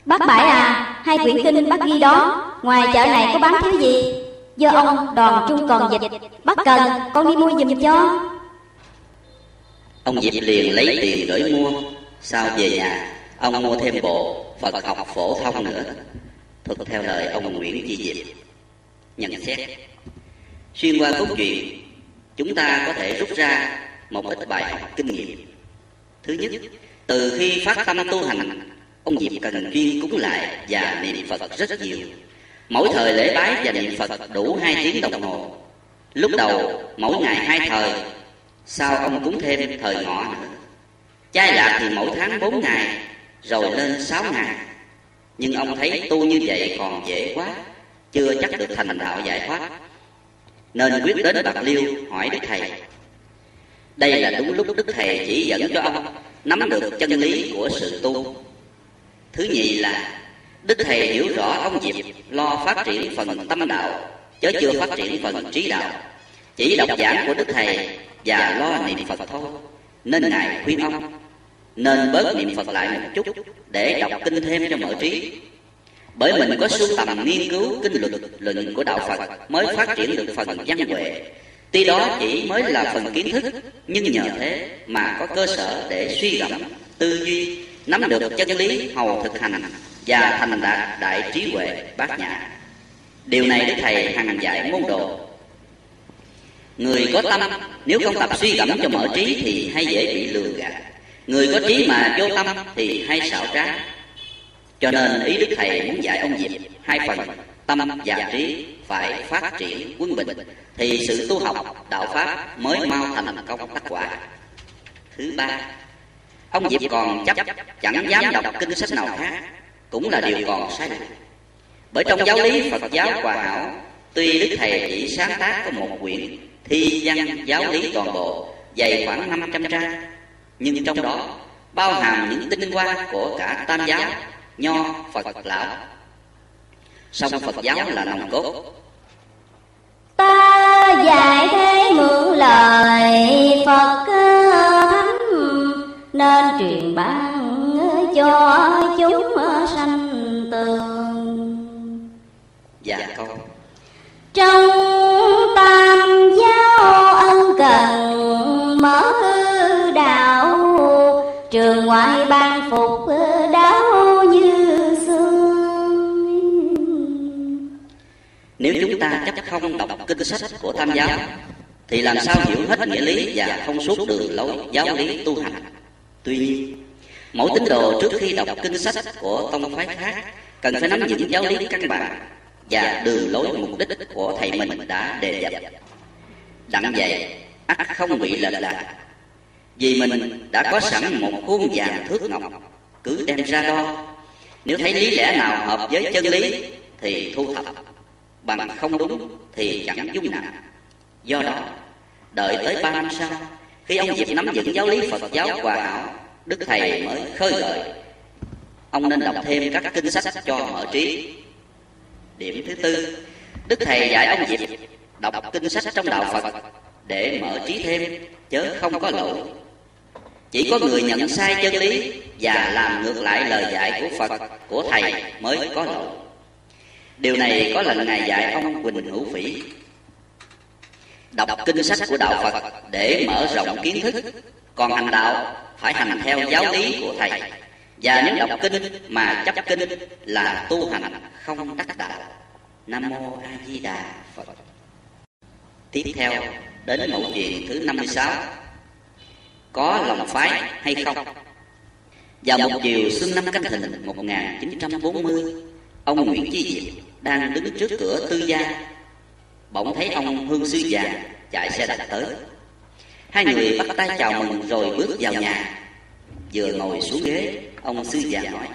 Bác Bảy à Hai quyển kinh bác ghi đó Ngoài chợ này có bán thứ gì? Do ông đoàn trung còn dịch. Bác cần con đi mua giùm cho. Ông diệp liền lấy tiền gửi mua. Sau về nhà ông mua thêm bộ phật học phổ thông nữa. Thuật theo lời ông nguyễn chi diệp. Nhận xét. Xuyên qua cốt truyện chúng ta có thể rút ra một ít bài học kinh nghiệm. Thứ nhất, từ khi phát tâm tu hành, ông diệp cần chuyên cúng lại và niệm phật rất nhiều. Mỗi thời lễ bái và niệm phật đủ hai tiếng đồng hồ. Lúc đầu, mỗi ngày hai thời, sau ông cúng thêm thời ngọ nữa. Chai lạc thì mỗi tháng bốn ngày, rồi lên sáu ngày. Nhưng ông thấy tu như vậy còn dễ quá, chưa chắc được thành đạo giải thoát. Nên quyết đến bạc liêu hỏi đức thầy đây là đúng lúc đức thầy chỉ dẫn cho ông nắm được chân lý của sự tu. Thứ nhì là, đức thầy hiểu rõ ông diệp lo phát triển phần tâm đạo chứ chưa phát triển phần trí đạo. Chỉ đọc giảng của đức thầy và lo niệm phật thôi. Nên ngài khuyên ông, nên bớt niệm phật lại một chút để đọc kinh thêm cho mở trí. Bởi mình có sưu tầm nghiên cứu kinh luật, luận của đạo phật mới phát triển được phần văn huệ tuy đó chỉ mới là phần kiến thức nhưng nhờ thế mà có cơ sở để suy gẫm tư duy nắm được chân lý hầu thực hành và thành đạt đại trí huệ bát nhã. điều này đức thầy hằng dạy môn đồ. người có tâm nếu không tập suy gẫm cho mở trí thì hay dễ bị lừa gạt. người có trí mà vô tâm thì hay xảo trá. cho nên ý đức thầy muốn dạy ông diệp hai phần. tâm và trí phải phát triển quân bình, thì sự tu học, đạo pháp mới mau thành công tác quả. Thứ ba, ông diệp còn chấp, chẳng dám đọc kinh sách nào khác, cũng là điều còn sai. Lầm bởi trong giáo lý phật giáo hòa hảo, tuy đức thầy chỉ sáng tác có một quyển thi văn giáo lý toàn bộ, dày khoảng 500 trang, nhưng trong đó bao hàm những tinh hoa của cả tam giáo, nho, phật lão song phật giáo là nòng cốt. Ta dạy thế mượn lời Phật thánh. Nên truyền ban cho chúng sanh tường. Dạ câu Trong tam giáo ân cần mở đạo Trường ngoại ban phục Nếu chúng ta chấp không đọc kinh sách của tam giáo, Thì làm sao hiểu hết nghĩa lý và thông suốt đường lối giáo lý tu hành? Tuy nhiên, Mỗi tín đồ trước khi đọc kinh sách của tông phái khác Cần phải nắm vững giáo lý căn bản Và đường lối mục đích của thầy mình đã đề dập. Đặng vậy ắt không bị lệch lạc. Vì mình đã có sẵn một khuôn vàng thước ngọc, Cứ đem ra đo. Nếu thấy lý lẽ nào hợp với chân lý, Thì thu thập. Bằng không đúng thì chẳng dung nặng Do đó, Đợi tới ba năm sau, Khi ông Diệp nắm vững giáo lý Phật giáo hòa hảo, Đức Thầy mới khơi gợi. Ông nên đọc thêm các kinh sách cho mở trí. Điểm thứ tư, Đức Thầy dạy ông Diệp Đọc kinh sách trong đạo Phật Để mở trí thêm, Chớ không có lỗi Chỉ có người nhận sai chân lý Và làm ngược lại lời dạy của Phật, Của Thầy mới có lỗi Điều này có lần Ngài dạy ông Quỳnh Hữu Phỉ. Đọc kinh sách của Đạo Phật để mở rộng kiến thức, Còn hành đạo phải hành theo giáo lý của Thầy. Và nếu đọc kinh mà chấp kinh là tu hành không đắc đạo. Nam Mô A Di Đà Phật. Tiếp theo, đến mẫu chuyện thứ 56 Có lòng phái hay không? Vào một chiều xuân năm Canh Thìn 1940 ông Nguyễn Chi Diệp đang đứng trước cửa tư gia. Bỗng thấy ông Hương Sư Già chạy xe đạp tới. Hai người bắt tay chào mừng rồi bước vào nhà. Vừa ngồi xuống ghế, ông Sư Già nói.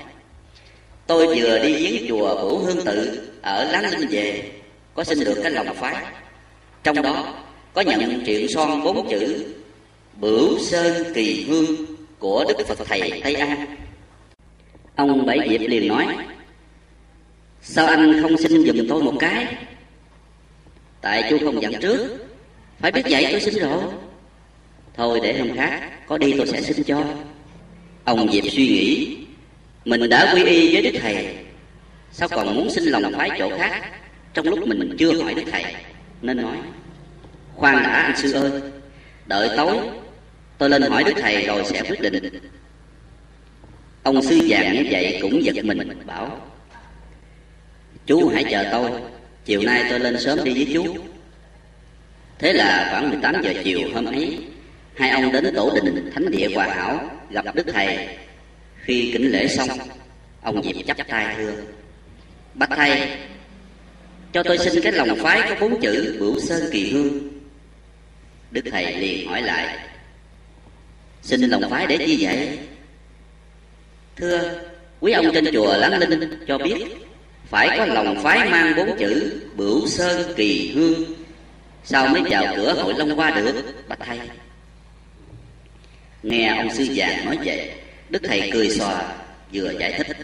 Tôi vừa đi viếng chùa Bửu Hương Tự ở Láng Linh về, có xin được cái lòng phái. Trong đó có nhận truyện son bốn chữ Bửu Sơn Kỳ Hương của Đức Phật Thầy Tây An. Ông Bảy Diệp liền nói, Sao anh không xin giùm tôi một cái? Tại chú không dặn trước, phải biết vậy tôi xin rồi. Thôi để hôm khác, có đi tôi sẽ xin cho. Ông Diệp suy nghĩ, mình đã quy y với Đức Thầy, sao còn muốn xin lòng phái chỗ khác trong lúc mình chưa hỏi Đức Thầy? Nên nói, khoan đã anh sư ơi, đợi tối tôi lên hỏi Đức Thầy rồi sẽ quyết định. Ông sư vàng như vậy cũng giật mình bảo Chú hãy chờ tôi. Chiều nay tôi lên sớm đi với chú. Thế là khoảng 18 giờ chiều hôm ấy, Hai ông đến tổ đình Thánh địa Hòa Hảo, Gặp Đức Thầy. Khi kính lễ xong, Ông Diệp chắp tay thưa. Bạch Thầy, Cho tôi xin cái lòng phái có bốn chữ Bửu Sơn Kỳ Hương. Đức Thầy liền hỏi lại, Xin lòng phái để chi vậy? Thưa, quý ông trên chùa Láng Linh cho biết phải có lòng phái mang bốn chữ, Bửu Sơn Kỳ Hương. Sao mới vào cửa hội Long Hoa được, Bạch thầy. Nghe ông sư già nói vậy, Đức thầy cười xòa, vừa giải thích.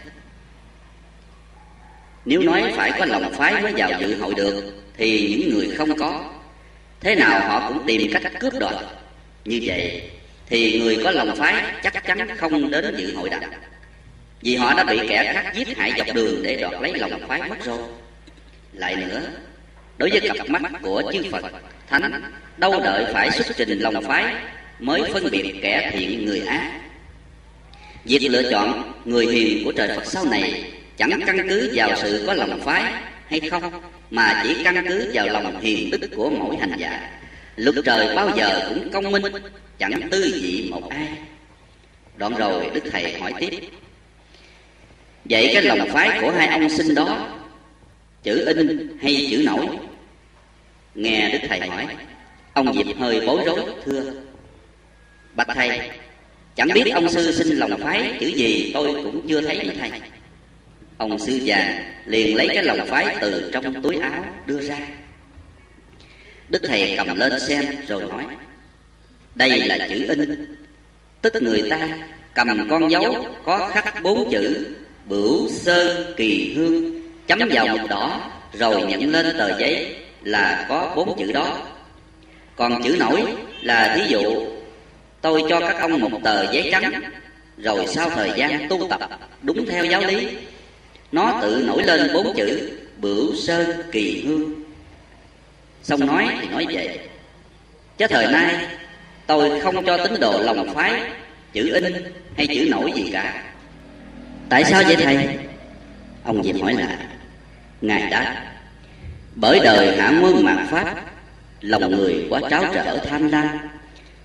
Nếu nói phải có lòng phái mới vào dự hội được, Thì những người không có. Thế nào họ cũng tìm cách cướp đoạt. Như vậy, Thì người có lòng phái chắc chắn không đến dự hội đặng vì họ đã bị kẻ khác giết hại dọc đường để đoạt lấy lòng phái mất rồi lại nữa, đối với cặp mắt của chư phật, thánh đâu đợi phải xuất trình lòng phái mới phân biệt kẻ thiện người ác? Việc lựa chọn người hiền của trời phật sau này chẳng căn cứ vào sự có lòng phái hay không, mà chỉ căn cứ vào lòng hiền đức của mỗi hành giả. Luật trời bao giờ cũng công minh, chẳng tư dị một ai. Đoạn rồi đức thầy hỏi tiếp Vậy cái lòng phái của hai ông sinh đó. Chữ in hay chữ nổi? Nghe Đức Thầy hỏi. Ông Diệp hơi bối rối, thưa. Bạch Thầy, Chẳng biết ông sư sinh lòng phái chữ gì, tôi cũng chưa thấy nữa thầy. Ông sư già liền lấy cái lòng phái từ trong túi áo đưa ra. Đức Thầy cầm lên xem rồi nói, Đây là chữ in. Tức người ta cầm con dấu có khắc bốn chữ Bửu sơn kỳ hương. Chấm vào mực đỏ Rồi nhận lên tờ giấy Là có bốn chữ đó. Còn chữ nổi là thí dụ Tôi cho các ông một tờ giấy trắng Rồi sau thời gian tu tập Đúng theo giáo lý Nó tự nổi lên bốn chữ Bửu sơn kỳ hương. Xong nói thì nói vậy Chứ thời nay Tôi không cho tín đồ lòng phái Chữ in hay chữ nổi gì cả Tại sao vậy thầy? Ông Diệp hỏi lại. Ngài đáp Bởi đời hạ quân mạt Pháp Lòng người quá tráo trở tham lam.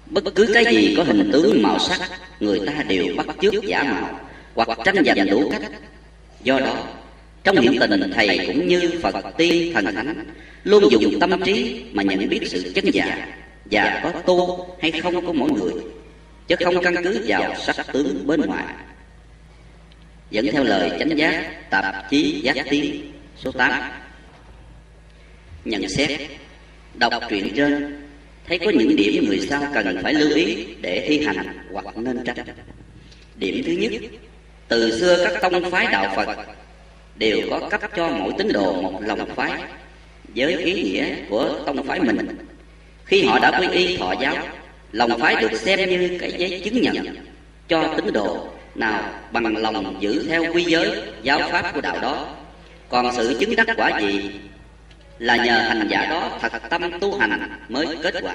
Bất cứ cái gì có hình tướng màu sắc Người ta đều bắt chước giả mạo Hoặc tranh giành đủ cách. Do đó Trong hiện tình thầy cũng như Phật tiên thần thánh Luôn dùng tâm trí mà nhận biết sự chân giả Và có tu hay không của mỗi người Chứ không căn cứ vào sắc tướng bên ngoài dẫn theo lời chánh giác, tạp chí giác tiến số 8 nhận xét, đọc truyện trên, thấy có những điểm người sau cần phải lưu ý để thi hành hoặc nên tránh. Điểm thứ nhất, từ xưa các tông phái đạo phật đều có cấp cho mỗi tín đồ một lòng phái với ý nghĩa của tông phái mình. Khi họ đã quy y thọ giáo, lòng phái được xem như cái giấy chứng nhận cho tín đồ nào, bằng lòng giữ theo quy giới, giáo pháp của đạo đó. Còn sự chứng đắc quả gì? Là nhờ hành giả đó thật tâm tu hành mới kết quả.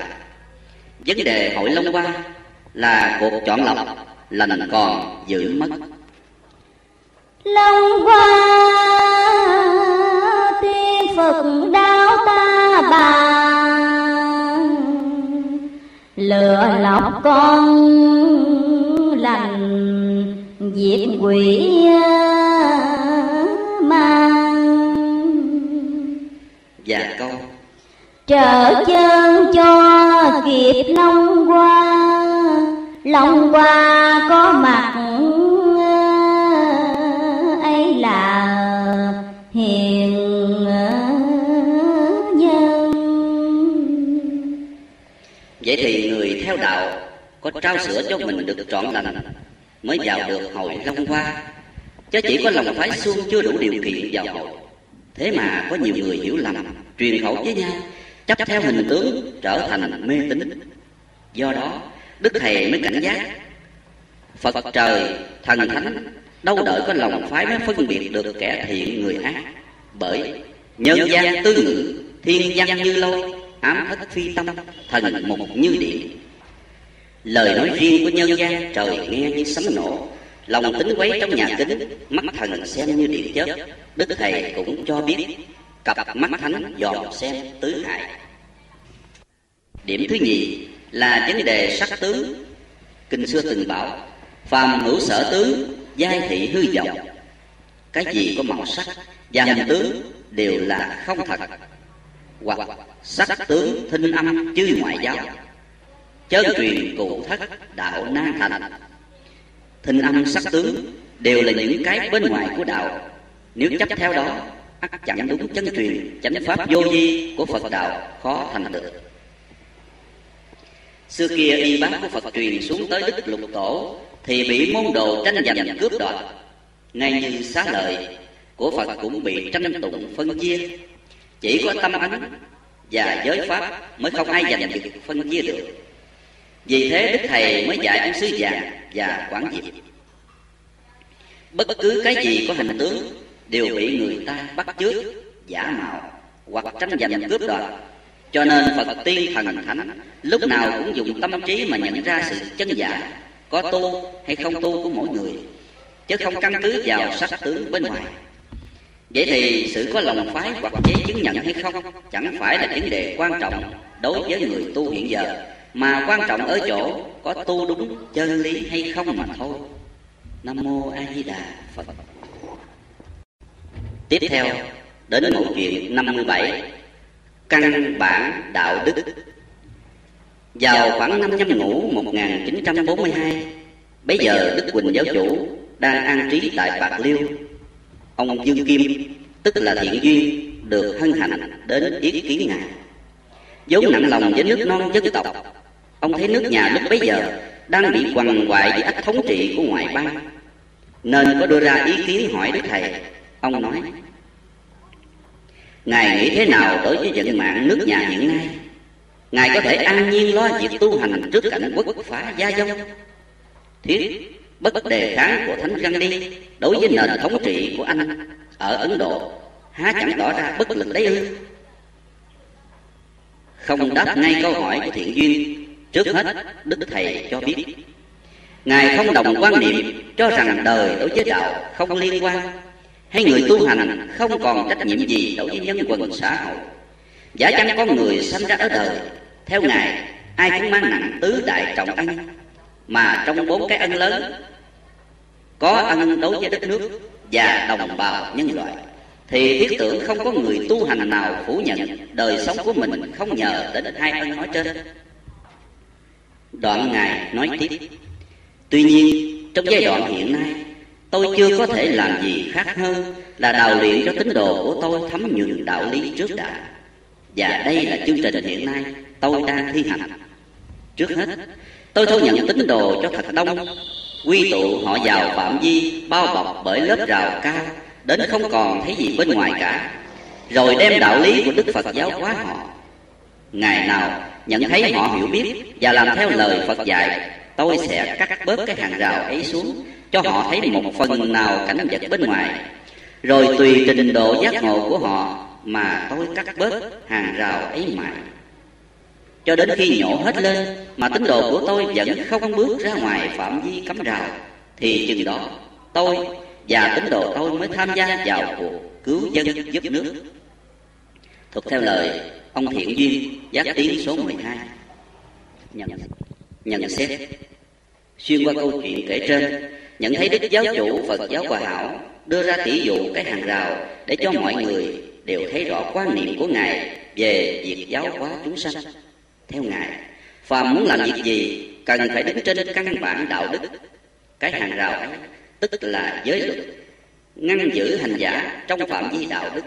Vấn đề hội long qua là cuộc chọn lọc lành còn giữ mất. Long qua tiên phật đáo ta bà. Lừa lọc con lành diệp quỷ mang. Và câu trở chân cho kịp long qua long qua có mặt ấy là hiền nhân. Vậy thì người theo đạo có trao sửa cho mình được trọn lành mới vào được hội long hoa. chứ chỉ có lòng phái xuông chưa đủ điều kiện vào hội. Thế mà có nhiều người hiểu lầm truyền khẩu với nhau chấp theo hình tướng trở thành mê tín. Do đó đức thầy mới cảnh giác phật trời thần thánh đâu đợi có lòng phái mới phân biệt được kẻ thiện người ác. Bởi nhân gian tư ngữ thiên văn như lôi ám thất phi tâm thần mục như điện lời nói riêng của nhân gian, trời nghe như sấm nổ. Lòng tính quấy trong nhà kính, mắt thần xem như điện chớp. Đức thầy cũng cho biết, cặp mắt thánh dòm xem tứ hại điểm thứ nhì là vấn đề sắc tướng. Kinh xưa từng bảo, phàm hữu sở tướng, giai thị hư vọng. Cái gì có màu sắc và hình tướng đều là không thật. Hoặc, sắc tướng thinh âm chư ngoại giáo chớ truyền cụ thất đạo nan thành. Thinh âm sắc tướng đều là những cái bên ngoài của đạo. Nếu chấp theo đó, ắt chẳng đúng chân truyền, chánh pháp vô vi của phật đạo khó thành được. Xưa kia y bác của phật truyền xuống tới đức lục tổ, thì bị môn đồ tranh giành cướp đoạt. Ngay như xá lợi, của phật cũng bị tranh tụng phân chia. Chỉ có tâm ánh và giới pháp mới không ai giành được phân chia được vì thế đức thầy mới dạy ông sứ vàng và quản diệp bất cứ cái gì có hình tướng đều bị người ta bắt chước, giả mạo hoặc tranh giành cướp đoạt. Cho nên phật tiên thần thánh lúc nào cũng dùng tâm trí mà nhận ra sự chân giả, có tu hay không tu của mỗi người, chứ không căn cứ vào sắc tướng bên ngoài. Vậy thì sự có lòng phái hoặc giấy chứng nhận hay không chẳng phải là vấn đề quan trọng đối với người tu hiện giờ mà quan trọng ở chỗ có tu đúng chân lý hay không mà thôi. Nam mô a di đà phật. Tiếp theo đến một chuyện 57 căn bản đạo đức. Vào khoảng năm nhâm ngũ 1942 Bây giờ Đức Quỳnh giáo chủ đang an trí tại Bạc Liêu. Ông Dương Kim, tức là thiện duyên, được hân hạnh đến ý kiến Ngài vốn nặng lòng với nước non dân tộc. Ông thấy nước nhà lúc bấy giờ đang bị quằn quại với ách thống trị của ngoại bang. Nên có đưa ra ý kiến hỏi Đức Thầy. Ông nói, Ngài nghĩ thế nào đối với vận mạng nước nhà hiện nay? Ngài có thể an nhiên lo việc tu hành trước cảnh quốc phá gia dông. Thiết bất đề kháng của Thánh Găng đi Đối với nền thống trị của anh ở Ấn Độ, Há chẳng tỏ ra bất lực đấy ư? Không đáp ngay câu hỏi của thiện duyên Trước hết Đức Thầy cho biết. Ngài không đồng quan niệm cho rằng đời đối với đạo không liên quan. Hay người tu hành không còn trách nhiệm gì đối với nhân quần xã hội. Giả chăng con người sinh ra ở đời Theo Ngài ai cũng mang nặng tứ đại trọng ân. Mà trong bốn cái ân lớn Có ân đối với đất nước và đồng bào nhân loại thì thiết tưởng không có người tu hành nào phủ nhận, Đời sống của mình không nhờ đến hai ân nói trên. Đoạn Ngài nói tiếp, Tuy nhiên, trong giai đoạn hiện nay, Tôi chưa có thể làm gì khác hơn Là đào luyện cho tín đồ của tôi thấm nhuần đạo lý trước đã. Và đây là chương trình hiện nay tôi đang thi hành. Trước hết, tôi thu nhận tín đồ cho thật đông, Quy tụ họ vào phạm vi bao bọc bởi lớp rào cao Đến không còn thấy gì bên ngoài cả. Rồi đem đạo lý của Đức Phật giáo hóa họ. Ngày nào nhận thấy họ hiểu biết Và làm theo lời Phật dạy, Tôi sẽ cắt bớt cái hàng rào ấy xuống Cho họ thấy một phần nào cảnh vật bên ngoài. Rồi tùy trình độ giác ngộ của họ Mà tôi cắt bớt hàng rào ấy mãi. Cho đến khi nhổ hết lên mà tín đồ của tôi vẫn không bước ra ngoài phạm vi cấm rào, thì chừng đó tôi và tín đồ tôi mới tham gia vào cuộc cứu dân giúp nước. Thuộc theo lời ông thiện duyên giác tiến số 12 nhận, nhận xét. Xuyên qua câu chuyện kể trên nhận thấy đức giáo chủ phật giáo hòa hảo đưa ra tỷ dụ cái hàng rào để cho mọi người đều thấy rõ quan niệm của ngài về việc giáo hóa chúng sanh. Theo ngài phàm muốn làm việc gì cần phải đứng trên căn bản đạo đức. Cái hàng rào ấy tức là giới luật, ngăn giữ hành giả trong phạm vi đạo đức.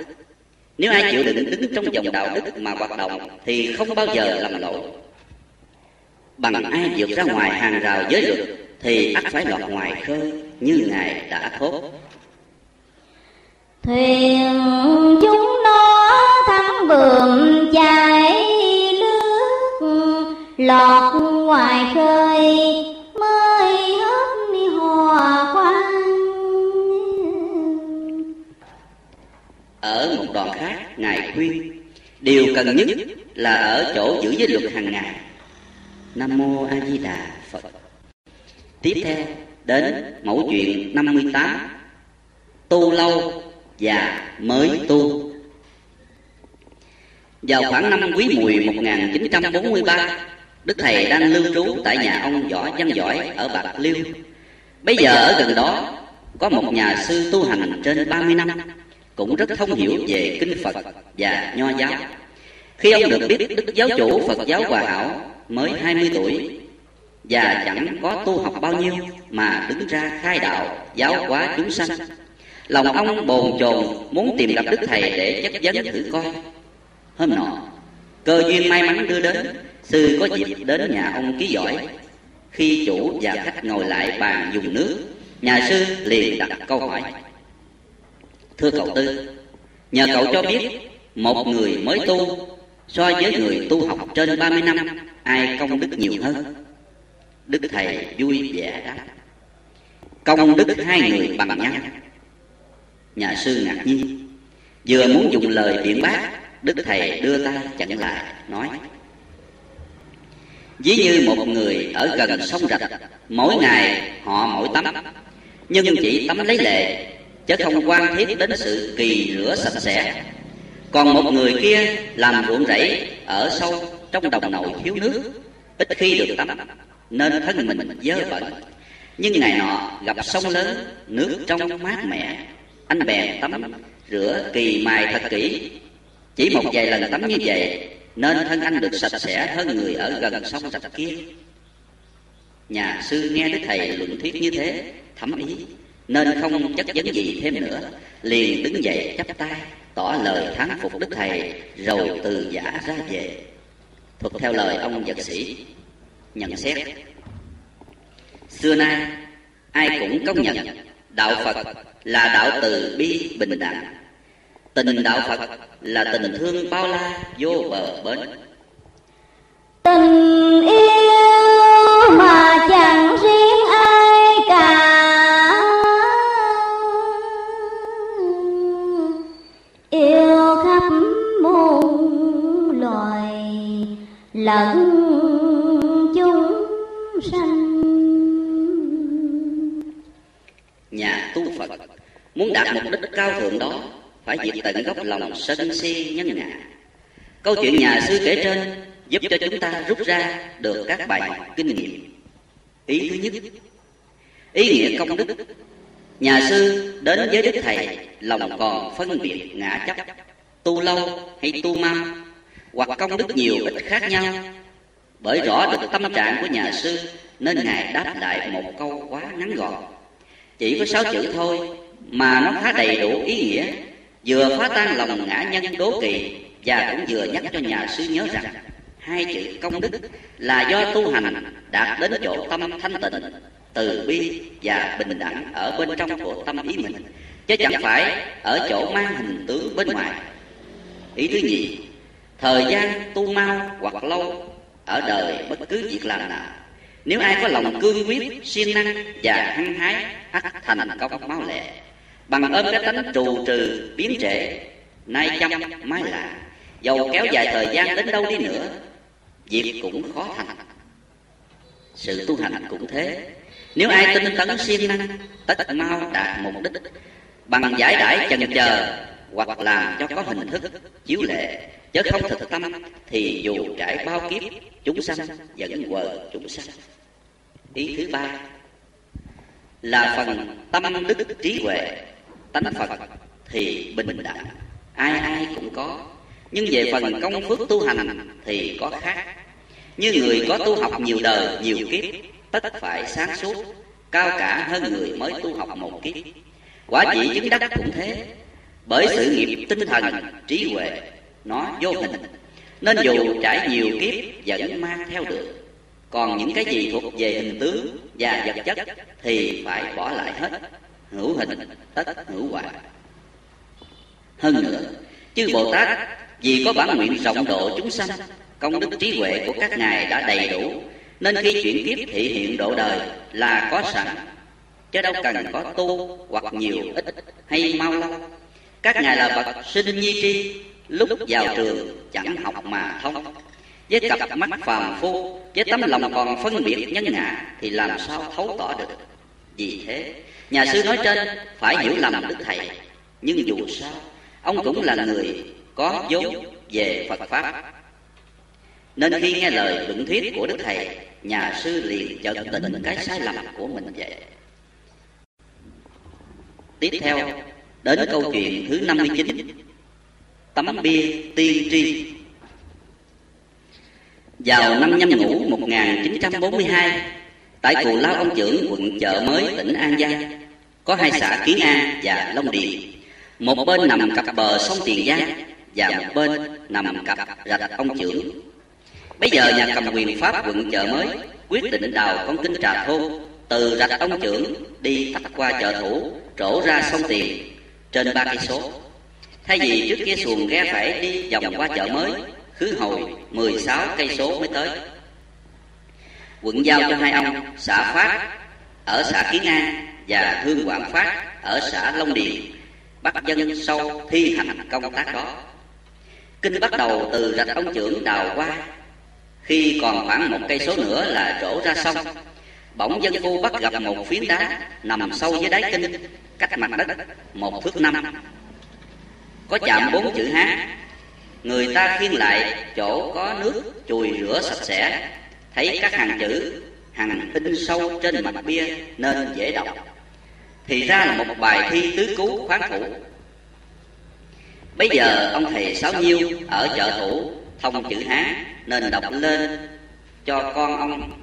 Nếu ai chịu đựng đứng trong dòng đạo đức mà hoạt động thì không bao giờ lầm lỗi. Bằng ai vượt ra ngoài hàng rào giới luật thì ắt phải lọt ngoài khơi như ngài đã thốt. Thuyền chúng nó thắng bườm chảy nước, lọt ngoài khơi ở một đoạn khác, ngài khuyên. Điều cần nhất là ở chỗ giữ giới luật hàng ngày. Nam mô a di đà phật. Tiếp theo, đến mẫu chuyện 58 tu lâu và mới tu. Vào khoảng năm quý mùi 1943 Đức Thầy đang lưu trú tại nhà ông Võ Văn Giỏi ở Bạc Liêu. Bây giờ ở gần đó, có một nhà sư tu hành trên 30 năm. Cũng rất thông hiểu về kinh Phật và Nho giáo. Khi ông được biết Đức Giáo chủ Phật giáo Hòa Hảo mới 20 tuổi Và chẳng có tu học bao nhiêu mà đứng ra khai đạo giáo hóa chúng sanh Lòng ông bồn chồn muốn tìm gặp Đức Thầy để chất vấn thử coi. Hôm nọ, cơ duyên may mắn đưa đến Sư có dịp đến nhà ông ký giỏi. Khi chủ và khách ngồi lại bàn dùng nước Nhà sư liền đặt câu hỏi Thưa cậu Tư. Nhờ cậu cho biết, Một người mới tu, So với người tu học trên 30 năm, Ai công đức nhiều hơn? Đức Thầy vui vẻ đáp. Công đức hai người bằng nhau. Nhà sư ngạc nhiên. Vừa muốn dùng lời biện bác, Đức Thầy đưa tay chặn lại, Nói. Ví như một người ở gần sông rạch, Mỗi ngày họ mỗi tắm, Nhưng chỉ tắm lấy lệ Chứ không quan thiết đến sự kỳ rửa sạch sẽ. Còn một người kia làm ruộng rẫy Ở sâu trong đồng nội thiếu nước, Ít khi được tắm, Nên thân mình dơ bẩn. Nhưng ngày nọ gặp sông lớn, Nước trong mát mẻ. Anh bèn tắm, rửa kỳ mài thật kỹ. Chỉ một vài lần tắm như vậy, nên thân anh được sạch sẽ hơn người ở gần sông sạch kia. Nhà sư nghe đức thầy luận thuyết như thế, thấm ý nên không chất vấn gì thêm nữa. Liền đứng dậy chắp tay, tỏ lời thán phục đức thầy, rồi từ giả ra về. Thuật theo lời ông vật sĩ. Nhận xét. Xưa nay, ai cũng công nhận đạo phật là đạo từ bi bình đẳng. Tình đạo phật là tình thương bao la vô bờ bến. Tình yêu mà chẳng riêng lẫn chúng sanh. Nhà tu phật, muốn đạt mục đích cao thượng đó, phải diệt tận gốc lòng sân si nhân ngã. Câu chuyện nhà sư kể trên giúp cho chúng ta rút ra được các bài học kinh nghiệm. Ý thứ nhất, ý nghĩa công đức. Nhà sư đến với đức thầy, lòng còn phân biệt ngã chấp. Tu lâu hay tu mau hoặc công đức nhiều ít khác nhau. Bởi rõ được tâm trạng của nhà sư, nên ngài đáp lại một câu quá ngắn gọn. Chỉ có sáu chữ thôi, mà nó khá đầy đủ ý nghĩa, vừa phá tan lòng ngã nhân đố kỵ, và cũng vừa nhắc cho nhà sư nhớ rằng, hai chữ công đức là do tu hành đạt đến chỗ tâm thanh tịnh, từ bi và bình đẳng ở bên trong của tâm ý mình, chứ chẳng phải ở chỗ mang hình tướng bên ngoài. Ý thứ nhì thời gian tu mau hoặc lâu, ở đời bất cứ việc làm nào. Nếu ai có lòng cương quyết, siêng năng và hăng hái ắt thành công máu lệ bằng ơn cái tánh trù trừ, biến trệ nay chăm, mai lạ dầu kéo dài thời gian đến đâu đi nữa, việc cũng khó thành. Sự tu hành cũng thế. Nếu ai tinh tấn siêng năng, tất mau đạt mục đích. Bằng giải đãi chần chờ hoặc làm cho có hình thức chiếu lệ. Chứ không thực tâm, thì dù trải bao kiếp, chúng sanh vẫn quờ chúng sanh. Ý thứ ba là phần tâm đức trí huệ. Tánh phật thì bình đẳng. Ai ai cũng có. Nhưng về phần công phước tu hành thì có khác. Như người có tu học nhiều đời, nhiều kiếp, tất phải sáng suốt, cao cả hơn người mới tu học một kiếp. Quả chỉ chứng đắc cũng thế bởi sự nghiệp tinh thần, trí huệ, nó vô hình. Nên dù trải nhiều kiếp, vẫn mang theo được. Còn những cái gì thuộc về hình tướng và vật chất thì phải bỏ lại hết. Hữu hình, tất hữu hoại hơn nữa, chư bồ tát vì có bản nguyện rộng độ chúng sanh, công đức trí huệ của các ngài đã đầy đủ, nên khi chuyển kiếp thị hiện độ đời là có sẵn. Chứ đâu cần có tu hoặc nhiều ít hay mau. lâu các ngài là bậc sinh nhi tri lúc vào trường chẳng học mà thông. với cặp mắt phàm phu với tấm lòng còn phân biệt nhân ngã thì làm sao thấu tỏ được? vì thế nhà sư nói trên phải hiểu lầm đức thầy. Nhưng dù sao ông cũng là người có vốn về phật pháp. Nên khi nghe lời luận thuyết của đức thầy nhà sư liền chợt tỉnh cái sai lầm của mình vậy. tiếp theo đến câu chuyện thứ 59 tấm bia tiên tri. Vào năm nhâm ngũ 1942 tại cù lao ông trưởng quận chợ mới tỉnh an giang, có hai xã kiến an và long điền. Một bên nằm cặp bờ sông tiền giang và một bên nằm cặp rạch ông trưởng bây giờ nhà cầm quyền pháp quận chợ mới quyết định đào con kinh trà thôn từ rạch ông trưởng đi tắt qua chợ thủ, trổ ra sông tiền trên ba cây số. Thay vì trước kia xuồng ghe phải đi vòng qua chợ mới, khứ hồi 16 cây số mới tới. Quận giao cho hai ông, xã phát, ở xã kiến an, và hương quảng phát, ở xã long điền, bắt dân sâu thi hành công tác đó. Kinh bắt đầu từ rạch ông trưởng đào qua khi còn khoảng một cây số nữa là chỗ ra sông bỗng dân phu bắt gặp một phiến đá nằm sâu dưới đáy kinh cách mặt đất một thước năm. có chạm bốn chữ hán. Người ta khiêng lại chỗ có nước chùi rửa sạch sẽ. thấy các hàng chữ hàng in sâu trên mặt bia nên dễ đọc. thì ra là một bài thi tứ cứu khoáng thủ. bây giờ ông thầy sáu nhiêu ở chợ thủ thông chữ hán nên đọc lên cho con ông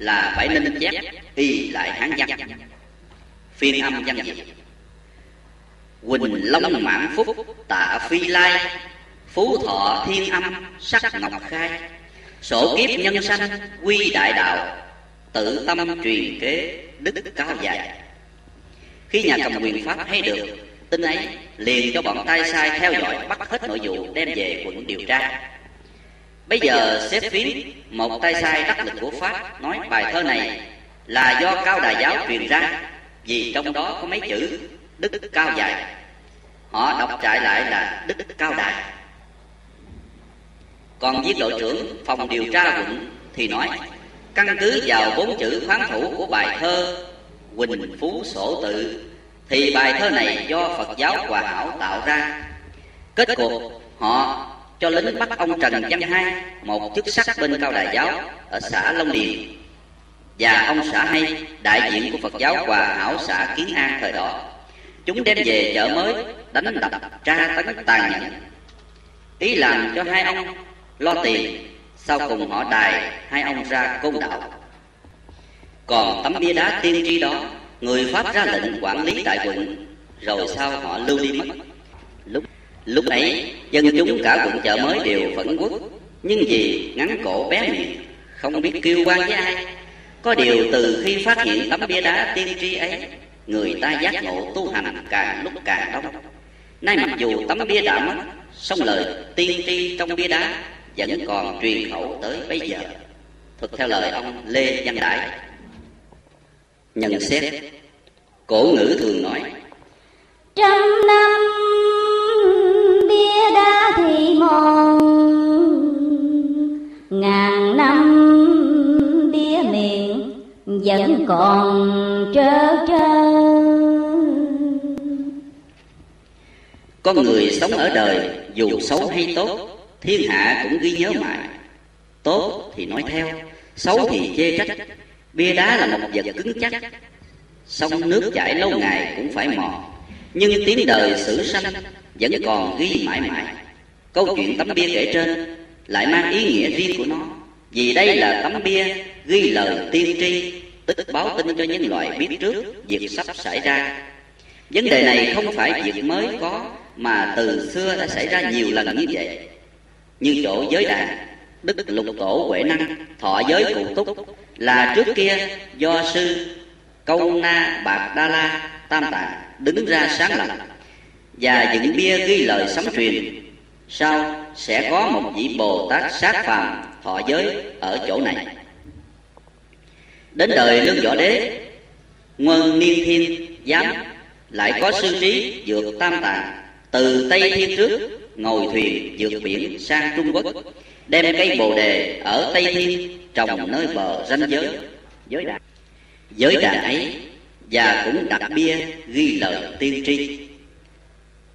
là phải nên chép y lại hán văn. Phiên âm văn dịch quỳnh long mãn phúc, tạ phi lai, phú thọ thiên âm, sắc ngọc khai. Sổ kiếp nhân sanh, quy đại đạo tự tâm truyền kế, đức cao dài. Khi nhà cầm quyền pháp thấy được, tin ấy liền cho bọn tay sai theo dõi bắt hết nội vụ đem về quận điều tra bây giờ xếp phiến một tay sai đắc lực của pháp nói bài thơ này là do cao đà giáo truyền ra vì trong đó có mấy chữ đức cao dài. Họ đọc trại lại là đức cao đài. Còn viên đội trưởng phòng điều tra quận thì nói căn cứ vào bốn chữ khoáng thủ của bài thơ quỳnh phú sổ tự thì bài thơ này do phật giáo hòa hảo tạo ra. Kết cuộc họ cho lính bắt ông trần văn hai, một chức sắc bên cao đài giáo, ở xã long điền. Và ông xã hay, đại diện của phật giáo hòa hảo xã kiến an thời đó. Chúng đem về chợ mới, đánh đập, tra tấn tàn nhẫn. Ý làm cho hai ông lo tiền, sau cùng họ đài hai ông ra côn đạo còn tấm bia đá tiên tri đó, người pháp ra lệnh quản lý tại quận, rồi sau họ lưu đi mất. Lúc lúc ấy dân chúng cả quận chợ mới đều phẫn quốc. Nhưng vì ngắn cổ bé miệng, không biết kêu quan với ai. Có điều từ khi phát hiện tấm bia đá tiên tri ấy, người ta giác ngộ tu hành càng lúc càng đông. Nay mặc dù tấm bia đã mất, song lời tiên tri trong bia đá vẫn còn truyền khẩu tới bây giờ. Thực theo lời ông lê văn đại nhận xét, cổ ngữ thường nói, trăm năm bia đá thì mòn. Ngàn năm bia miệng vẫn còn trơ trơ. Con người sống ở đời dù xấu hay tốt, thiên hạ cũng ghi nhớ mãi. Tốt thì nói theo, xấu thì chê trách. Bia đá là một vật cứng chắc. Sông nước chảy lâu ngày cũng phải mòn. Nhưng tiếng đời sử sanh vẫn còn ghi mãi mãi. Câu chuyện tấm bia kể trên lại mang ý nghĩa riêng của nó, vì đây là tấm bia ghi lời tiên tri, tức báo tin cho nhân loại biết trước việc sắp xảy ra. Vấn đề này không phải việc mới có mà từ xưa đã xảy ra nhiều lần như vậy. Như chỗ giới đàn, Đức Lục Tổ Huệ Năng, thọ giới cụ túc là trước kia do sư Câu Na Bạc Đa La Tam Tạng đứng ra sáng lập và những bia ghi lời sấm truyền, sau sẽ có một vị bồ tát sát phàm thọ giới ở chỗ này. Đến đời lương võ đế nguyên niên thiên giám lại có sư trí vượt tam tạng, từ tây thiên trước ngồi thuyền vượt biển sang trung quốc, đem cây bồ đề ở tây thiên trồng nơi bờ ranh giới. Giới đàn giới đàn ấy và cũng đặt bia ghi lời tiên tri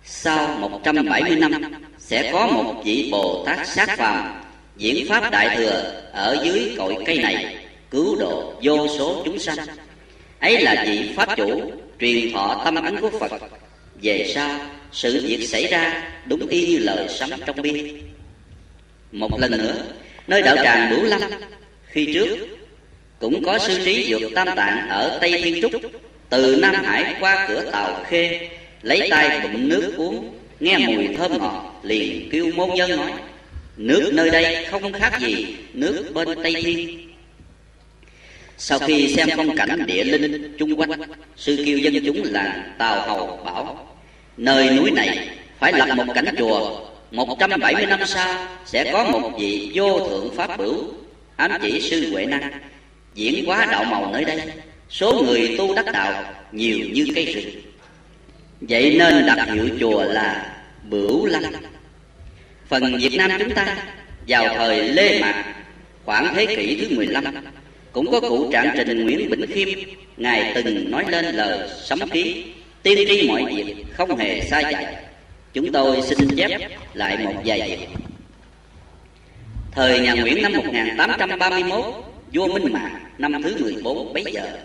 sau 170 năm, sẽ có một vị Bồ Tát sát phàm diễn pháp đại thừa ở dưới cội cây này cứu độ vô số chúng sanh. Ấy là vị pháp chủ truyền thọ tâm ấn của Phật. Về sau, sự việc xảy ra đúng y như lời sấm trong biên một lần nữa, nơi đạo tràng Bửu Lâm, khi trước cũng có sư trí dược tam tạng ở tây thiên trúc, từ nam hải qua cửa tàu khê lấy tay bụng nước uống, nghe mùi thơm ngọt, liền kêu môn nhân nói, nước nơi đây không khác gì nước bên tây thiên. Sau khi xem phong cảnh địa linh chung quanh, sư kêu dân chúng là tào hầu bảo, nơi núi này phải lập một cảnh chùa 170 năm sau sẽ có một vị vô thượng pháp bửu. Ám chỉ sư huệ năng, diễn hóa đạo màu nơi đây, số người tu đắc đạo nhiều như cây rừng vậy nên đặt hiệu chùa là bửu lâm phần việt nam chúng ta vào thời lê mạc, khoảng thế kỷ thứ 15 cũng có cụ trạng trình nguyễn bỉnh khiêm, ngài từng nói lên lời sấm ký, tiên tri mọi việc không hề sai dạy chúng tôi xin chép lại một vài việc. Thời nhà nguyễn năm 1831 vua minh mạng, năm thứ 14 bấy giờ,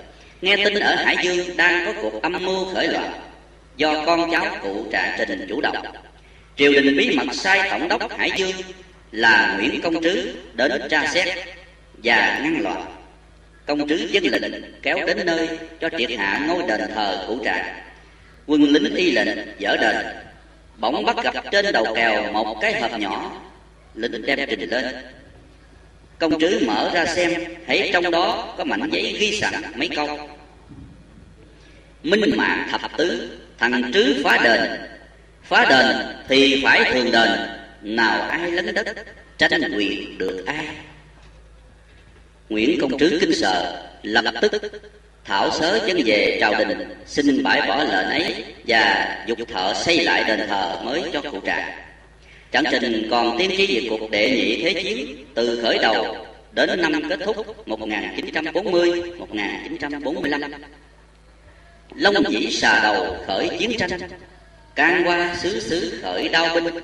nghe tin ở hải dương đang có cuộc âm mưu khởi loạn do con cháu cụ trạ trình chủ động triều đình bí mật sai tổng đốc hải dương là nguyễn công trứ đến tra xét và ngăn loạn. Công trứ dân lệnh kéo đến nơi cho triệt hạ ngôi đền thờ cụ Trạ. quân lính y lệnh dở đền, bỗng bắt gặp trên đầu kèo một cái hộp nhỏ, lính đem trình lên. Công trứ mở ra xem, thấy trong đó có mảnh giấy ghi sẵn mấy câu. Minh mạng thập tứ thằng trứ phá đền. Phá đền thì phải thường đền. Nào ai lấn đất tranh quyền được ai. Nguyễn công trứ kinh sợ lập tức thảo sớ chân về triều đình, xin bãi bỏ lệnh ấy và dục thợ xây lại đền thờ mới cho cụ trạng Trạng trình còn tiến chí về cuộc đệ nhị thế chiến từ khởi đầu đến năm kết thúc 1940-1945. Long dĩ xà đầu khởi chiến tranh, can qua xứ xứ khởi đao binh,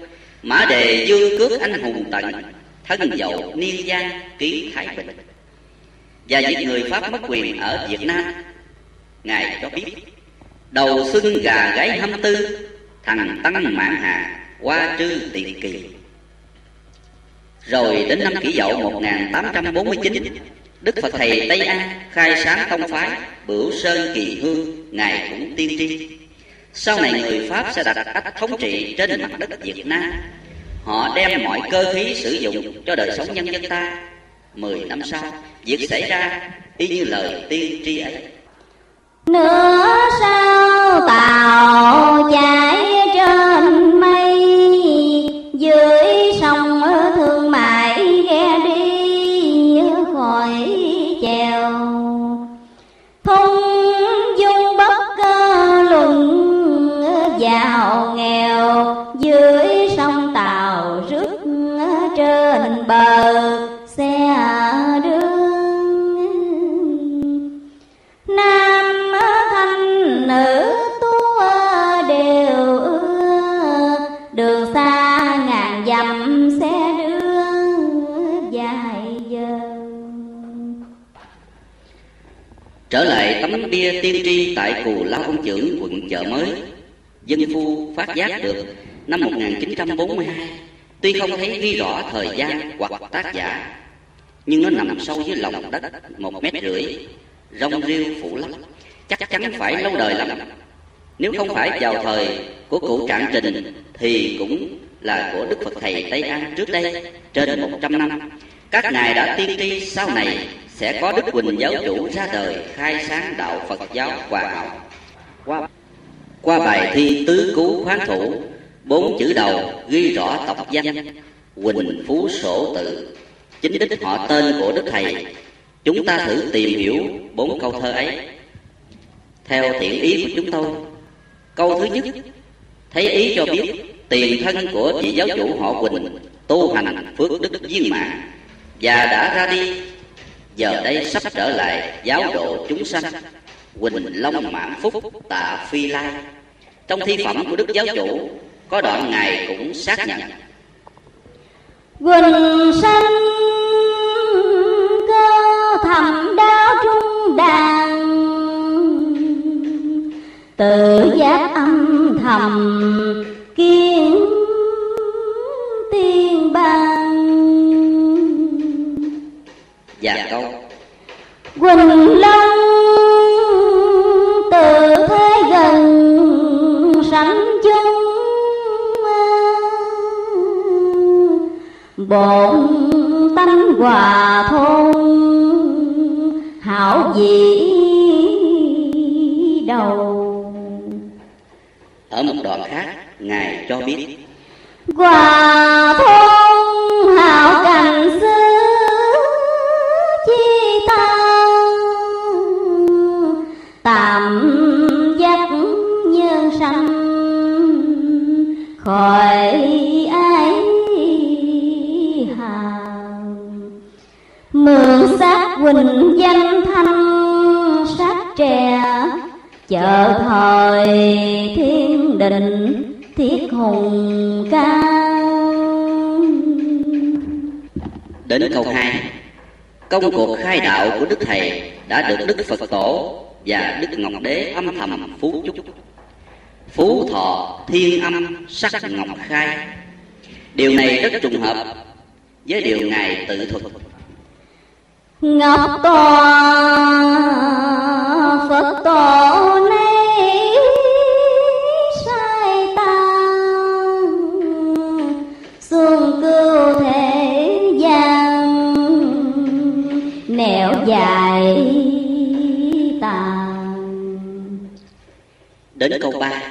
mã đề dương cước anh hùng tận, thân dậu niên giang ký thái bình. Và những người Pháp mất quyền ở Việt Nam, Ngài cho biết, đầu xuân gà gáy hâm tư, thằng tăng mãn hà, qua trư tiền kỳ. Rồi đến năm kỷ dậu 1849 Đức Phật Thầy Tây An khai sáng tông phái Bửu Sơn Kỳ Hương Ngài cũng tiên tri. Sau này người Pháp sẽ đặt ách thống trị trên mặt đất Việt Nam. Họ đem mọi cơ khí sử dụng cho đời sống nhân dân ta. Mười năm sau, việc xảy ra y như lời tiên tri ấy. Nửa sao tàu chạy bờ xe đường. Nam thanh nữ tú đều ưa Đường xa ngàn dặm xe đưa dài giờ. Trở lại tấm bia tiên tri tại Cù Lao Ông Trưởng, quận Chợ Mới. Dân phu phát giác được năm 1942 tuy không thấy ghi rõ thời gian hoặc tác giả nhưng nó nằm sâu dưới lòng đất một mét rưỡi rong rêu phủ lấp. Chắc chắn phải lâu đời lắm. Nếu không phải vào thời của cụ trạng trình thì cũng là của đức phật thầy tây an trước đây trên một trăm năm. Các ngài đã tiên tri sau này sẽ có đức quỳnh giáo chủ ra đời khai sáng đạo phật giáo hòa hảo. Qua, qua bài thi tứ cứu khoáng thủ bốn chữ đầu ghi rõ tộc danh, quỳnh phú sổ tự. Chính đích họ tên của đức thầy. Chúng ta thử tìm hiểu bốn câu thơ ấy. Theo thiện ý của chúng tôi, câu thứ nhất, thấy ý cho biết tiền thân của vị giáo chủ họ quỳnh tu hành phước đức viên mạng và đã ra đi, giờ đây sắp trở lại giáo độ chúng sanh. Quỳnh long mãn phúc tạ phi lai. Trong thi phẩm của đức giáo chủ có đoạn ngài cũng xác nhận. Quỳnh sanh cơ thầm đao trung đàn. Tự giác âm thầm kiến tiên ban và câu. Quỳnh long bổn tánh hòa thôn hảo dĩ đầu. Ở một đoạn khác ngài cho biết. Hòa thôn hảo cảnh xưa chi tăng. Tạm dắt nhân sanh khỏi mượn sát quỳnh danh thanh sát trẻ chợ thời thiên đình thiết hùng ca đến câu hai, công cuộc khai đạo của đức thầy đã được đức phật tổ và đức ngọc đế âm thầm phú chúc. Phú thọ, thiên âm, sắc ngọc khai. Điều này rất trùng hợp với điều ngài tự thuật ngọc tòa phật tổ nay sai ta. Xuân cưu thế gian, nẻo dài tàn đến câu ba,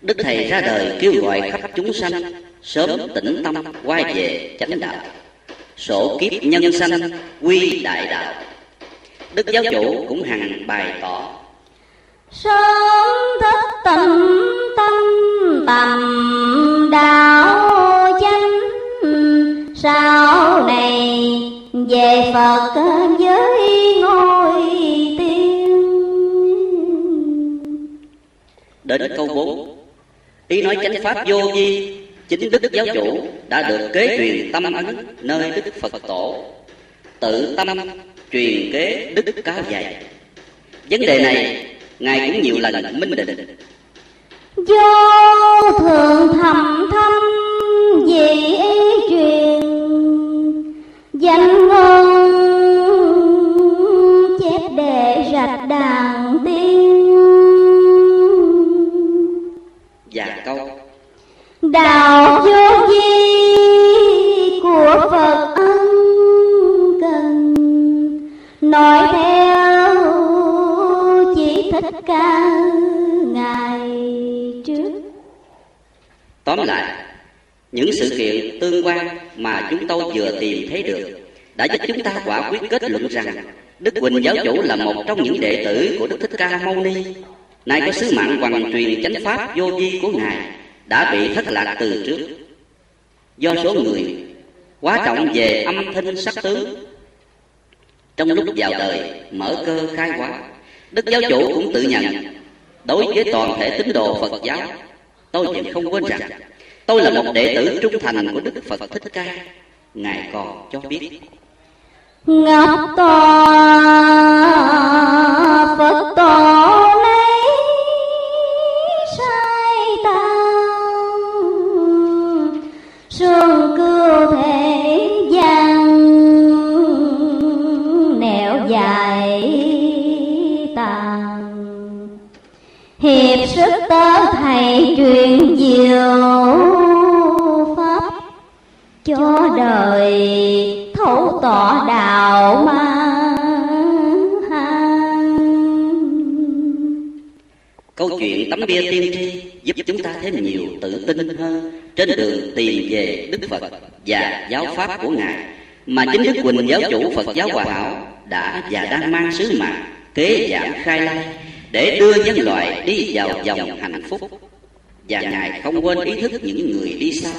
đức thầy ra đời kêu gọi khắp chúng sanh, sớm tĩnh tâm, quay về chánh đạo sổ kiếp nhân sanh quy đại đạo. Đức giáo chủ cũng hằng bày tỏ. Sớm thức tâm tâm tầm đạo chánh. Sau này về phật với ngôi tiên. Đến câu bốn ý nói chánh pháp vô vi chính đức giáo chủ đã được kế truyền tâm ấn nơi đức phật tổ. Tự tâm truyền kế đức cao dày vấn đề này ngài cũng nhiều lần minh định. Vô thượng thầm thâm dị ý truyền. Danh ngôn đạo vô vi của phật ân cần. Nói theo chỉ thích ca ngày trước. Tóm lại, những sự kiện tương quan mà chúng tôi vừa tìm thấy được đã giúp chúng ta quả quyết kết luận rằng đức quỳnh giáo chủ là một trong những đệ tử của đức thích ca mâu ni. Nay có sứ mạng hoàn truyền chánh pháp vô vi của ngài đã bị thất lạc từ trước. Do số người quá trọng về âm thanh sắc tướng, trong lúc vào đời mở cơ khai hóa, đức giáo chủ cũng tự nhận, đối với toàn thể tín đồ phật giáo, tôi vẫn không quên rằng, tôi là một đệ tử trung thành của đức phật thích ca. Ngài còn cho biết. Ngọc tòa phật to tớ thầy truyền diệu pháp cho đời thấu tỏ đạo ma Câu chuyện tấm bia tiên tri giúp chúng ta thêm nhiều tự tin hơn trên đường tìm về Đức Phật và giáo pháp của Ngài. Mà chính Đức Quỳnh giáo chủ Phật giáo Hòa Hảo đã và đang mang sứ mạng kế giảng khai lai để đưa nhân loại đi vào dòng hạnh phúc. Và ngài không quên ý thức những người đi sau.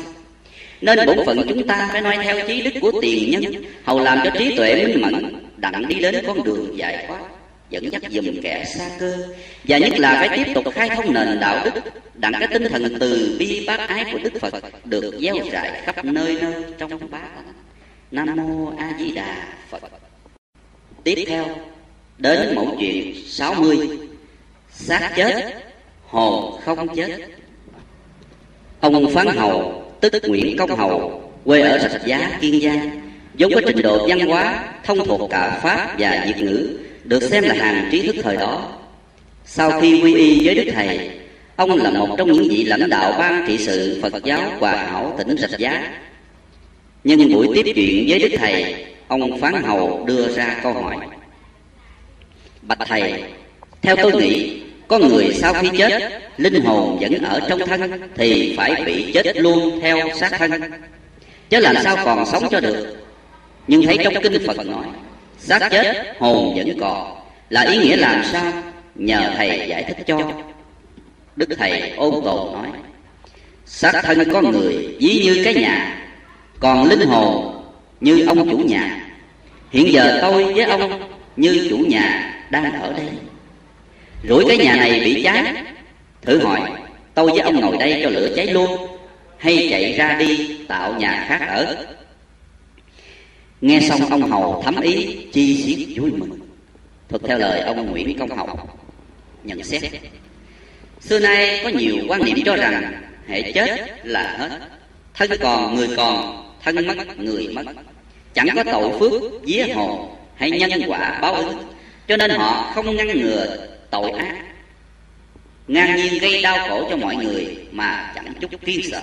Nên bổn phận chúng ta phải noi theo trí đức của tiền nhân, hầu làm cho trí tuệ minh mẫn, đặng đi đến con đường giải thoát dẫn dắt dùm kẻ xa cơ. Và nhất là phải tiếp tục khai thông nền đạo đức, đặng cái tinh thần từ bi bác ái của đức phật được gieo rải khắp nơi nơi trong bá nam mô a di đà phật. Tiếp theo, đến mẫu chuyện 60 xác chết. Hồn không chết. Ông phán hầu tức nguyễn công hầu quê ở sạch giá, kiên giang vốn có trình độ văn hóa, thông thuộc cả pháp và việt ngữ, được xem là hàng trí thức thời đó. Sau khi quy y với đức thầy, ông là một trong những vị lãnh đạo ban trị sự phật giáo hòa hảo tỉnh rạch giá. Nhân buổi tiếp chuyện với đức thầy, ông phán hầu đưa ra câu hỏi. Bạch thầy, theo tôi nghĩ có người sau khi chết, linh hồn vẫn ở trong thân, thì phải bị chết luôn theo xác thân. Chứ làm sao còn sống cho được. Nhưng thấy trong kinh phật nói, xác chết, hồn vẫn còn. Là ý nghĩa làm sao? Nhờ thầy giải thích cho. Đức thầy ôn tồn nói, xác thân con người ví như cái nhà, còn linh hồn như ông chủ nhà. Hiện giờ tôi với ông như chủ nhà đang ở đây rủi cái nhà này bị cháy thử hỏi, tôi với ông ngồi đây cho lửa cháy luôn, hay chạy ra đi tạo nhà khác ở? Nghe xong, ông hầu thấm ý, chi xiết vui mừng. Thuật theo lời ông nguyễn công hầu nhận xét, xưa nay có nhiều quan niệm cho rằng hệ chết là hết. Thân còn, người còn, thân mất, người mất. Chẳng có tội phước, vía hồn hay nhân quả báo ứng. Cho nên họ không ngăn ngừa tội ác. Ngang nhiên gây đau khổ cho mọi người mà chẳng chút kiên sợ.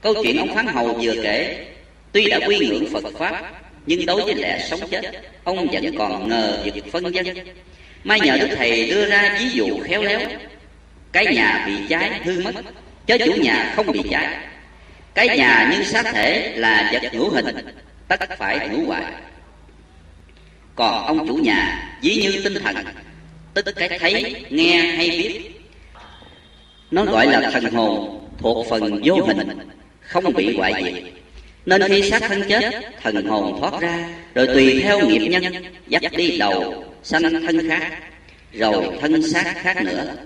Câu chuyện ông phán hầu vừa kể, tuy đã quy ngưỡng phật pháp, nhưng đối với lẽ sống chết, ông vẫn còn ngờ việc phân dân. May nhờ đức thầy đưa ra ví dụ khéo léo. Cái nhà bị cháy, hư mất chớ chủ nhà không bị cháy. Cái nhà như xác thể là vật hữu hình, tất phải hữu hoại. Còn ông chủ nhà, ví như tinh thần tức cái thấy, nghe hay biết. Nó gọi là thần hồn, thuộc phần vô hình, không bị hoại diệt. Nên khi xác thân chết, thần hồn thoát ra, rồi tùy theo nghiệp nhân, dắt đi đầu, sanh thân khác, rồi thân xác khác nữa.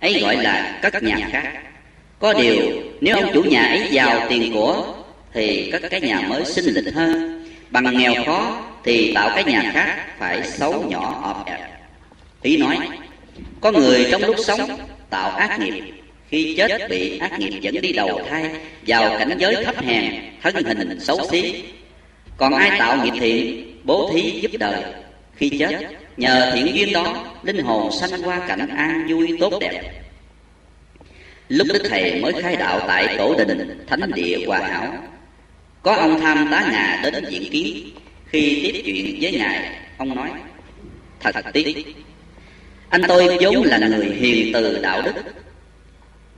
Ấy gọi là cất nhà khác. Có điều, nếu ông chủ nhà ấy giàu tiền của, thì cất cái nhà mới xinh lịch hơn. Bằng nghèo khó, thì tạo cái nhà khác phải xấu nhỏ ọp ẹp ý nói, có người trong lúc sống tạo ác nghiệp. Khi chết bị ác nghiệp dẫn đi đầu thai, vào cảnh giới thấp hèn, thân hình xấu xí. Còn ai tạo nghiệp thiện, bố thí giúp đời. Khi chết, nhờ thiện duyên đó, linh hồn sanh qua cảnh an vui tốt đẹp. Lúc đức thầy mới khai đạo tại tổ đình, thánh địa hòa hảo, có ông tham tá ngà đến diện kiến. Khi tiếp chuyện với ngài, ông nói, thật tiếc anh tôi vốn là người hiền từ đạo đức.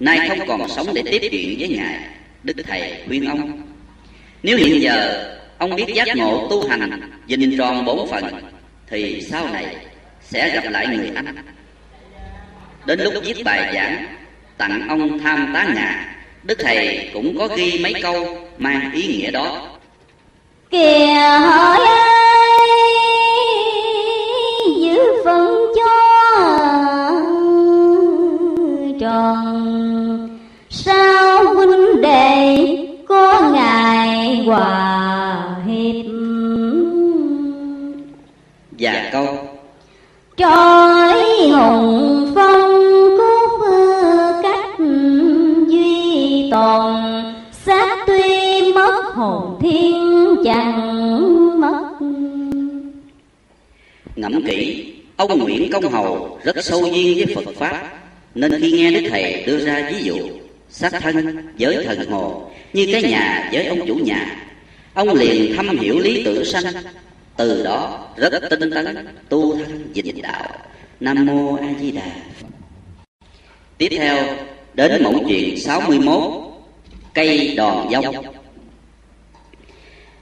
Nay không còn sống để tiếp chuyện với ngài đức thầy khuyên ông. Nếu hiện giờ ông biết giác ngộ tu hành dình tròn bốn phần, thì sau này sẽ gặp lại người anh. Đến lúc viết bài giảng tặng ông tham tá ngà đức thầy cũng có ghi mấy câu mang ý nghĩa đó. Kìa hỏi ơi hòa hiệp. Và câu. Trói hùng phong cốt cách duy tồn xác tuy mất hồn thiên chẳng mất. Ngẫm kỹ ông nguyễn công hầu rất sâu duyên với phật pháp Nên khi nghe Đức Thầy đưa ra ví dụ Sát thân với thần hồ Như cái nhà với ông chủ nhà. Ông liền thâm hiểu lý tưởng sanh. Từ đó rất tinh tấn Tu thân dịch đạo. Nam Mô A Di Đà. Tiếp theo đến mẫu chuyện 61 Cây đòn dông.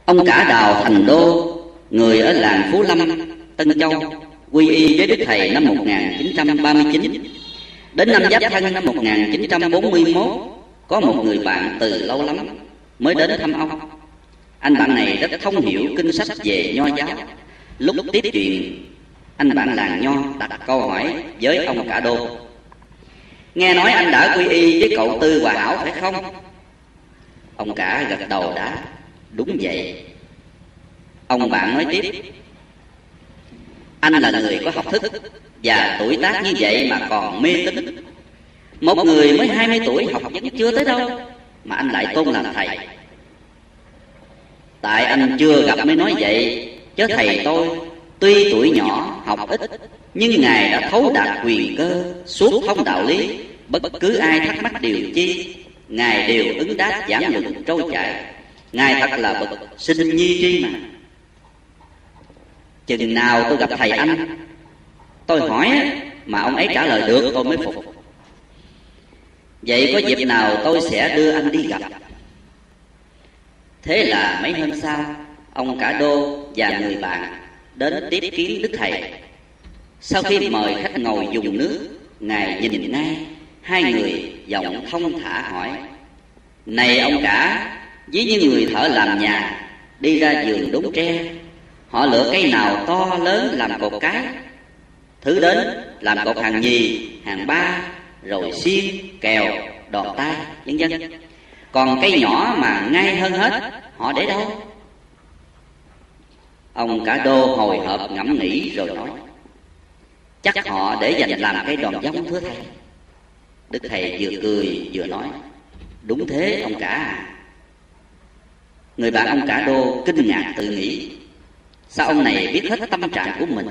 Ông cả đào thành đô Người ở làng Phú Lâm, Tân Châu Quy y với Đức Thầy năm 1939 Đến năm Giáp Thân năm 1941 Có một người bạn từ lâu lắm Mới đến thăm ông. Anh bạn này rất thông hiểu kinh sách về nho giáo. Lúc tiếp chuyện, Anh bạn làng nho đặt câu hỏi với ông cả đô. Nghe nói anh đã quy y với cậu Tư Hòa Hảo phải không? Ông cả gật đầu đã Đúng vậy. Ông bạn nói tiếp anh là người có học thức Và tuổi tác như vậy mà còn mê tín. Một người mới 20 tuổi học vẫn chưa tới đâu Mà anh lại tôn làm thầy. Tại anh chưa gặp mới nói vậy Chứ thầy tôi Tuy tuổi nhỏ học ít Nhưng Ngài đã thấu đạt quyền cơ Suốt thông đạo lý. Bất cứ ai thắc mắc điều chi Ngài đều ứng đáp giảng luận trôi chảy Ngài thật là bậc sinh nhi tri mà Chừng nào tôi gặp thầy anh? Tôi hỏi, mà ông ấy trả lời được, tôi mới phục. Vậy có dịp nào tôi sẽ đưa anh đi gặp? Thế là mấy hôm sau, Ông cả đô và người bạn Đến tiếp kiến Đức Thầy. Sau khi mời khách ngồi dùng nước, Ngài nhìn ngay, Hai người giọng thông thả hỏi, Này ông cả, Ví như người thợ làm nhà, Đi ra giường đốn tre Họ lựa cây nào to lớn làm cột cái. Thứ đến làm cột hàng nhì, hàng ba Rồi xiên, kèo, đòn tay, vân vân. Còn cây nhỏ mà ngay hơn hết Họ để đâu? Ông cả đô hồi hộp ngẫm nghĩ rồi nói Chắc họ để dành làm cây đòn giống thưa thầy. Đức thầy vừa cười vừa nói Đúng thế ông cả. À Người bạn ông cả đô kinh ngạc tự nghĩ Sao ông này biết hết tâm trạng của mình?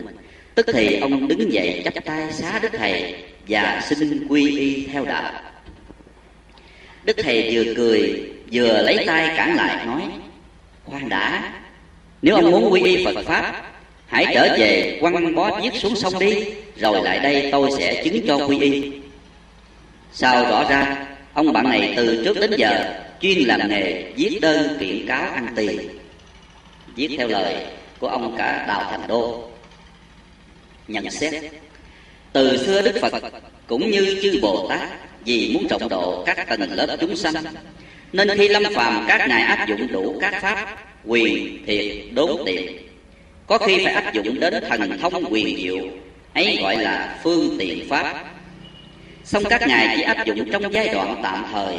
Tức thì ông đứng dậy chắp tay xá Đức Thầy Và xin quy y theo đạo. Đức Thầy vừa cười, Vừa lấy tay cản lại, nói, Khoan đã, Nếu ông muốn quy y Phật Pháp, Hãy trở về quăng bó viết xuống sông đi, Rồi lại đây tôi sẽ chứng cho quy y. Sao rõ ra, Ông bạn này từ trước đến giờ Chuyên làm nghề viết đơn kiện cáo ăn tiền. Viết theo lời của ông cả Đào Thành Đô. Nhận xét, từ xưa Đức Phật cũng như chư Bồ Tát vì muốn trọng độ các tầng lớp chúng sanh, nên khi lâm phàm các ngài áp dụng đủ các pháp quyền thiệt đốn tiện, có khi phải áp dụng đến thần thông quyền diệu, ấy gọi là phương tiện pháp. Song các ngài chỉ áp dụng trong giai đoạn tạm thời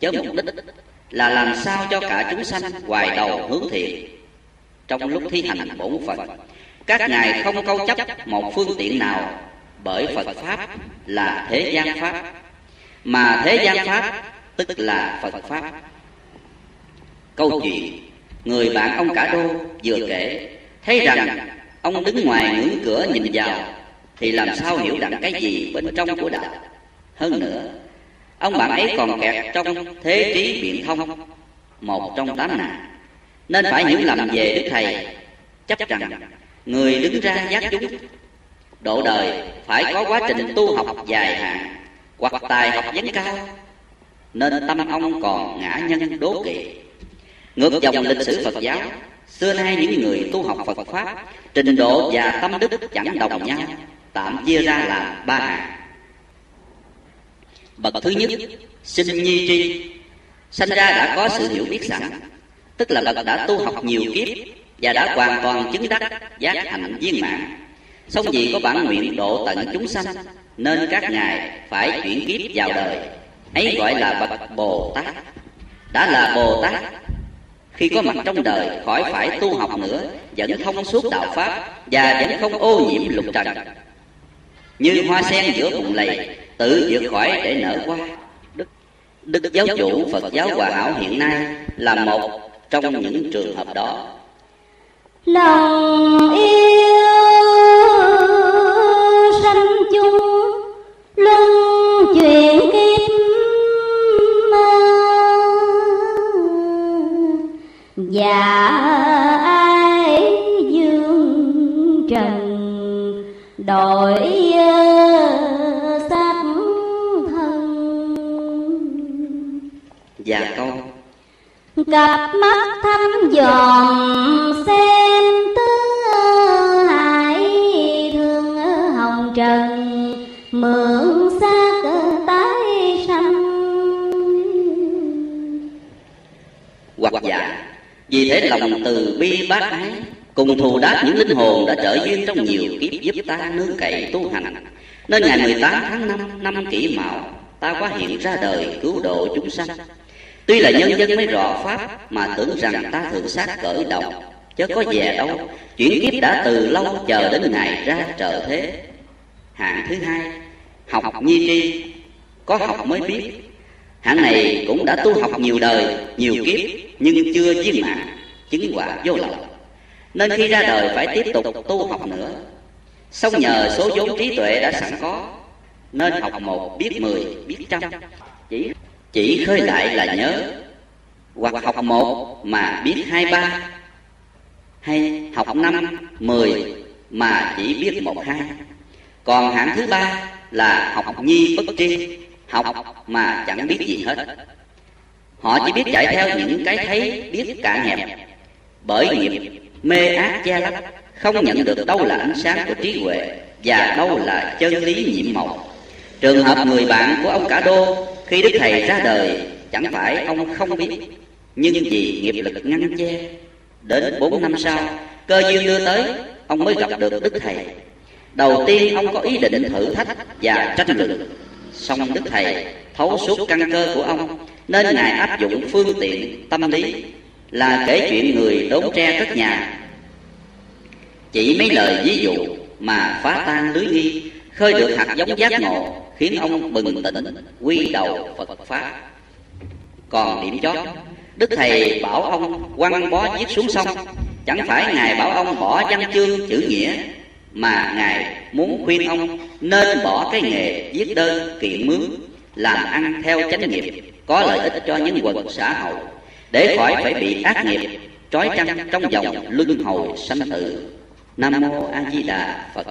chớ mục đích là làm sao cho cả chúng sanh hoài đầu hướng thiện trong lúc thi hành bổn phận. Các ngài không câu chấp một phương tiện nào bởi phật pháp là thế gian pháp. Mà thế gian pháp tức là phật pháp. Câu chuyện người bạn ông cả đô vừa kể, thấy rằng ông đứng ngoài ngưỡng cửa nhìn vào, thì làm sao hiểu rằng cái gì bên trong của đạo? Hơn nữa, ông bạn ấy còn kẹt trong thế trí biện thông, một trong tám nạn nên phải hiểu lầm về đức thầy. Chấp rằng người đứng ra giác chúng độ đời phải có quá trình tu học dài hạn hoặc tài học vấn cao. nên tâm ông còn ngã nhân đố kỵ. Ngược dòng lịch sử phật giáo xưa nay những người tu học phật pháp trình độ và tâm đức chẳng đồng nhau tạm chia ra là ba hạng. Bậc thứ nhất sinh nhi tri. Sanh ra đã có sự hiểu biết sẵn tức là bậc đã tu học nhiều kiếp và đã hoàn toàn chứng đắc giác hạnh viên mãn song vì có bản nguyện độ tận chúng sanh, nên các ngài phải chuyển kiếp vào đời. Ấy gọi là bậc bồ tát. Đã là bồ tát, khi có mặt trong đời, khỏi phải tu học nữa, vẫn thông suốt đạo pháp và vẫn không ô nhiễm lục trần. Như hoa sen giữa bụng lầy, tự vượt khỏi để nở hoa. Đức đức giáo chủ phật giáo hòa hảo hiện nay là một trong những trường hợp đó. lòng yêu sanh chung luân chuyển kiếp và ai dương trần đổi xác thân. Và câu cặp mắt thăm dòm xem tứ hải thương hồng trần, mượn xác tái sanh. Hoặc giả, vì thế lòng từ bi bác ái, cùng thù đáp những linh hồn đã trở duyên trong nhiều kiếp giúp ta nương cậy tu hành. Nên ngày 18 tháng 5 năm kỷ mão, ta quá hiện ra đời cứu độ chúng sanh tuy là nhân dân mới rõ pháp mà tưởng rằng ta thượng sát cởi động, chớ có về đâu chuyển kiếp đã từ lâu chờ đến ngày ra trợ thế. Hạng thứ hai học nhi tri. Có học mới biết. Hạng này cũng đã tu học nhiều đời nhiều kiếp nhưng chưa viên mãn chứng quả vô lậu. Nên khi ra đời phải tiếp tục tu học nữa. Xong nhờ số vốn trí tuệ đã sẵn có nên học một biết mười biết trăm. Chỉ chỉ khơi lại là nhớ. Hoặc học một mà biết hai ba. Hay học năm, mười mà chỉ biết một hai. Còn hạng thứ ba là học nhi bất tri. Học mà chẳng biết gì hết. Họ chỉ biết chạy theo những cái thấy, biết cả hẹp. Bởi nghiệp mê ác che lấp, không nhận được đâu là ánh sáng của trí huệ và đâu là chân lý nhiệm màu. Trường hợp người bạn của ông cả đô khi đức thầy ra đời, chẳng phải ông không biết. Nhưng vì nghiệp lực ngăn che, đến bốn năm sau, cơ duyên đưa tới, ông mới gặp được đức thầy. Đầu tiên ông có ý định thử thách và tranh luận. Song đức thầy thấu suốt căn cơ của ông, nên ngài áp dụng phương tiện tâm lý, là kể chuyện người đốn tre cất nhà. Chỉ mấy lời ví dụ mà phá tan lưới nghi, khơi được hạt giống giác ngộ khiến ông bừng tỉnh, quy đầu phật pháp. Còn điểm chót, đức thầy bảo ông quăng bó viết xuống sông. Chẳng phải ngài bảo ông bỏ văn chương chữ nghĩa, mà ngài muốn khuyên ông nên bỏ cái nghề viết đơn kiện mướn, làm ăn theo chánh nghiệp, có lợi ích cho những quần xã hội, để khỏi phải bị ác nghiệp, trói trăng trong vòng luân hồi sanh tử. Nam mô a di đà phật.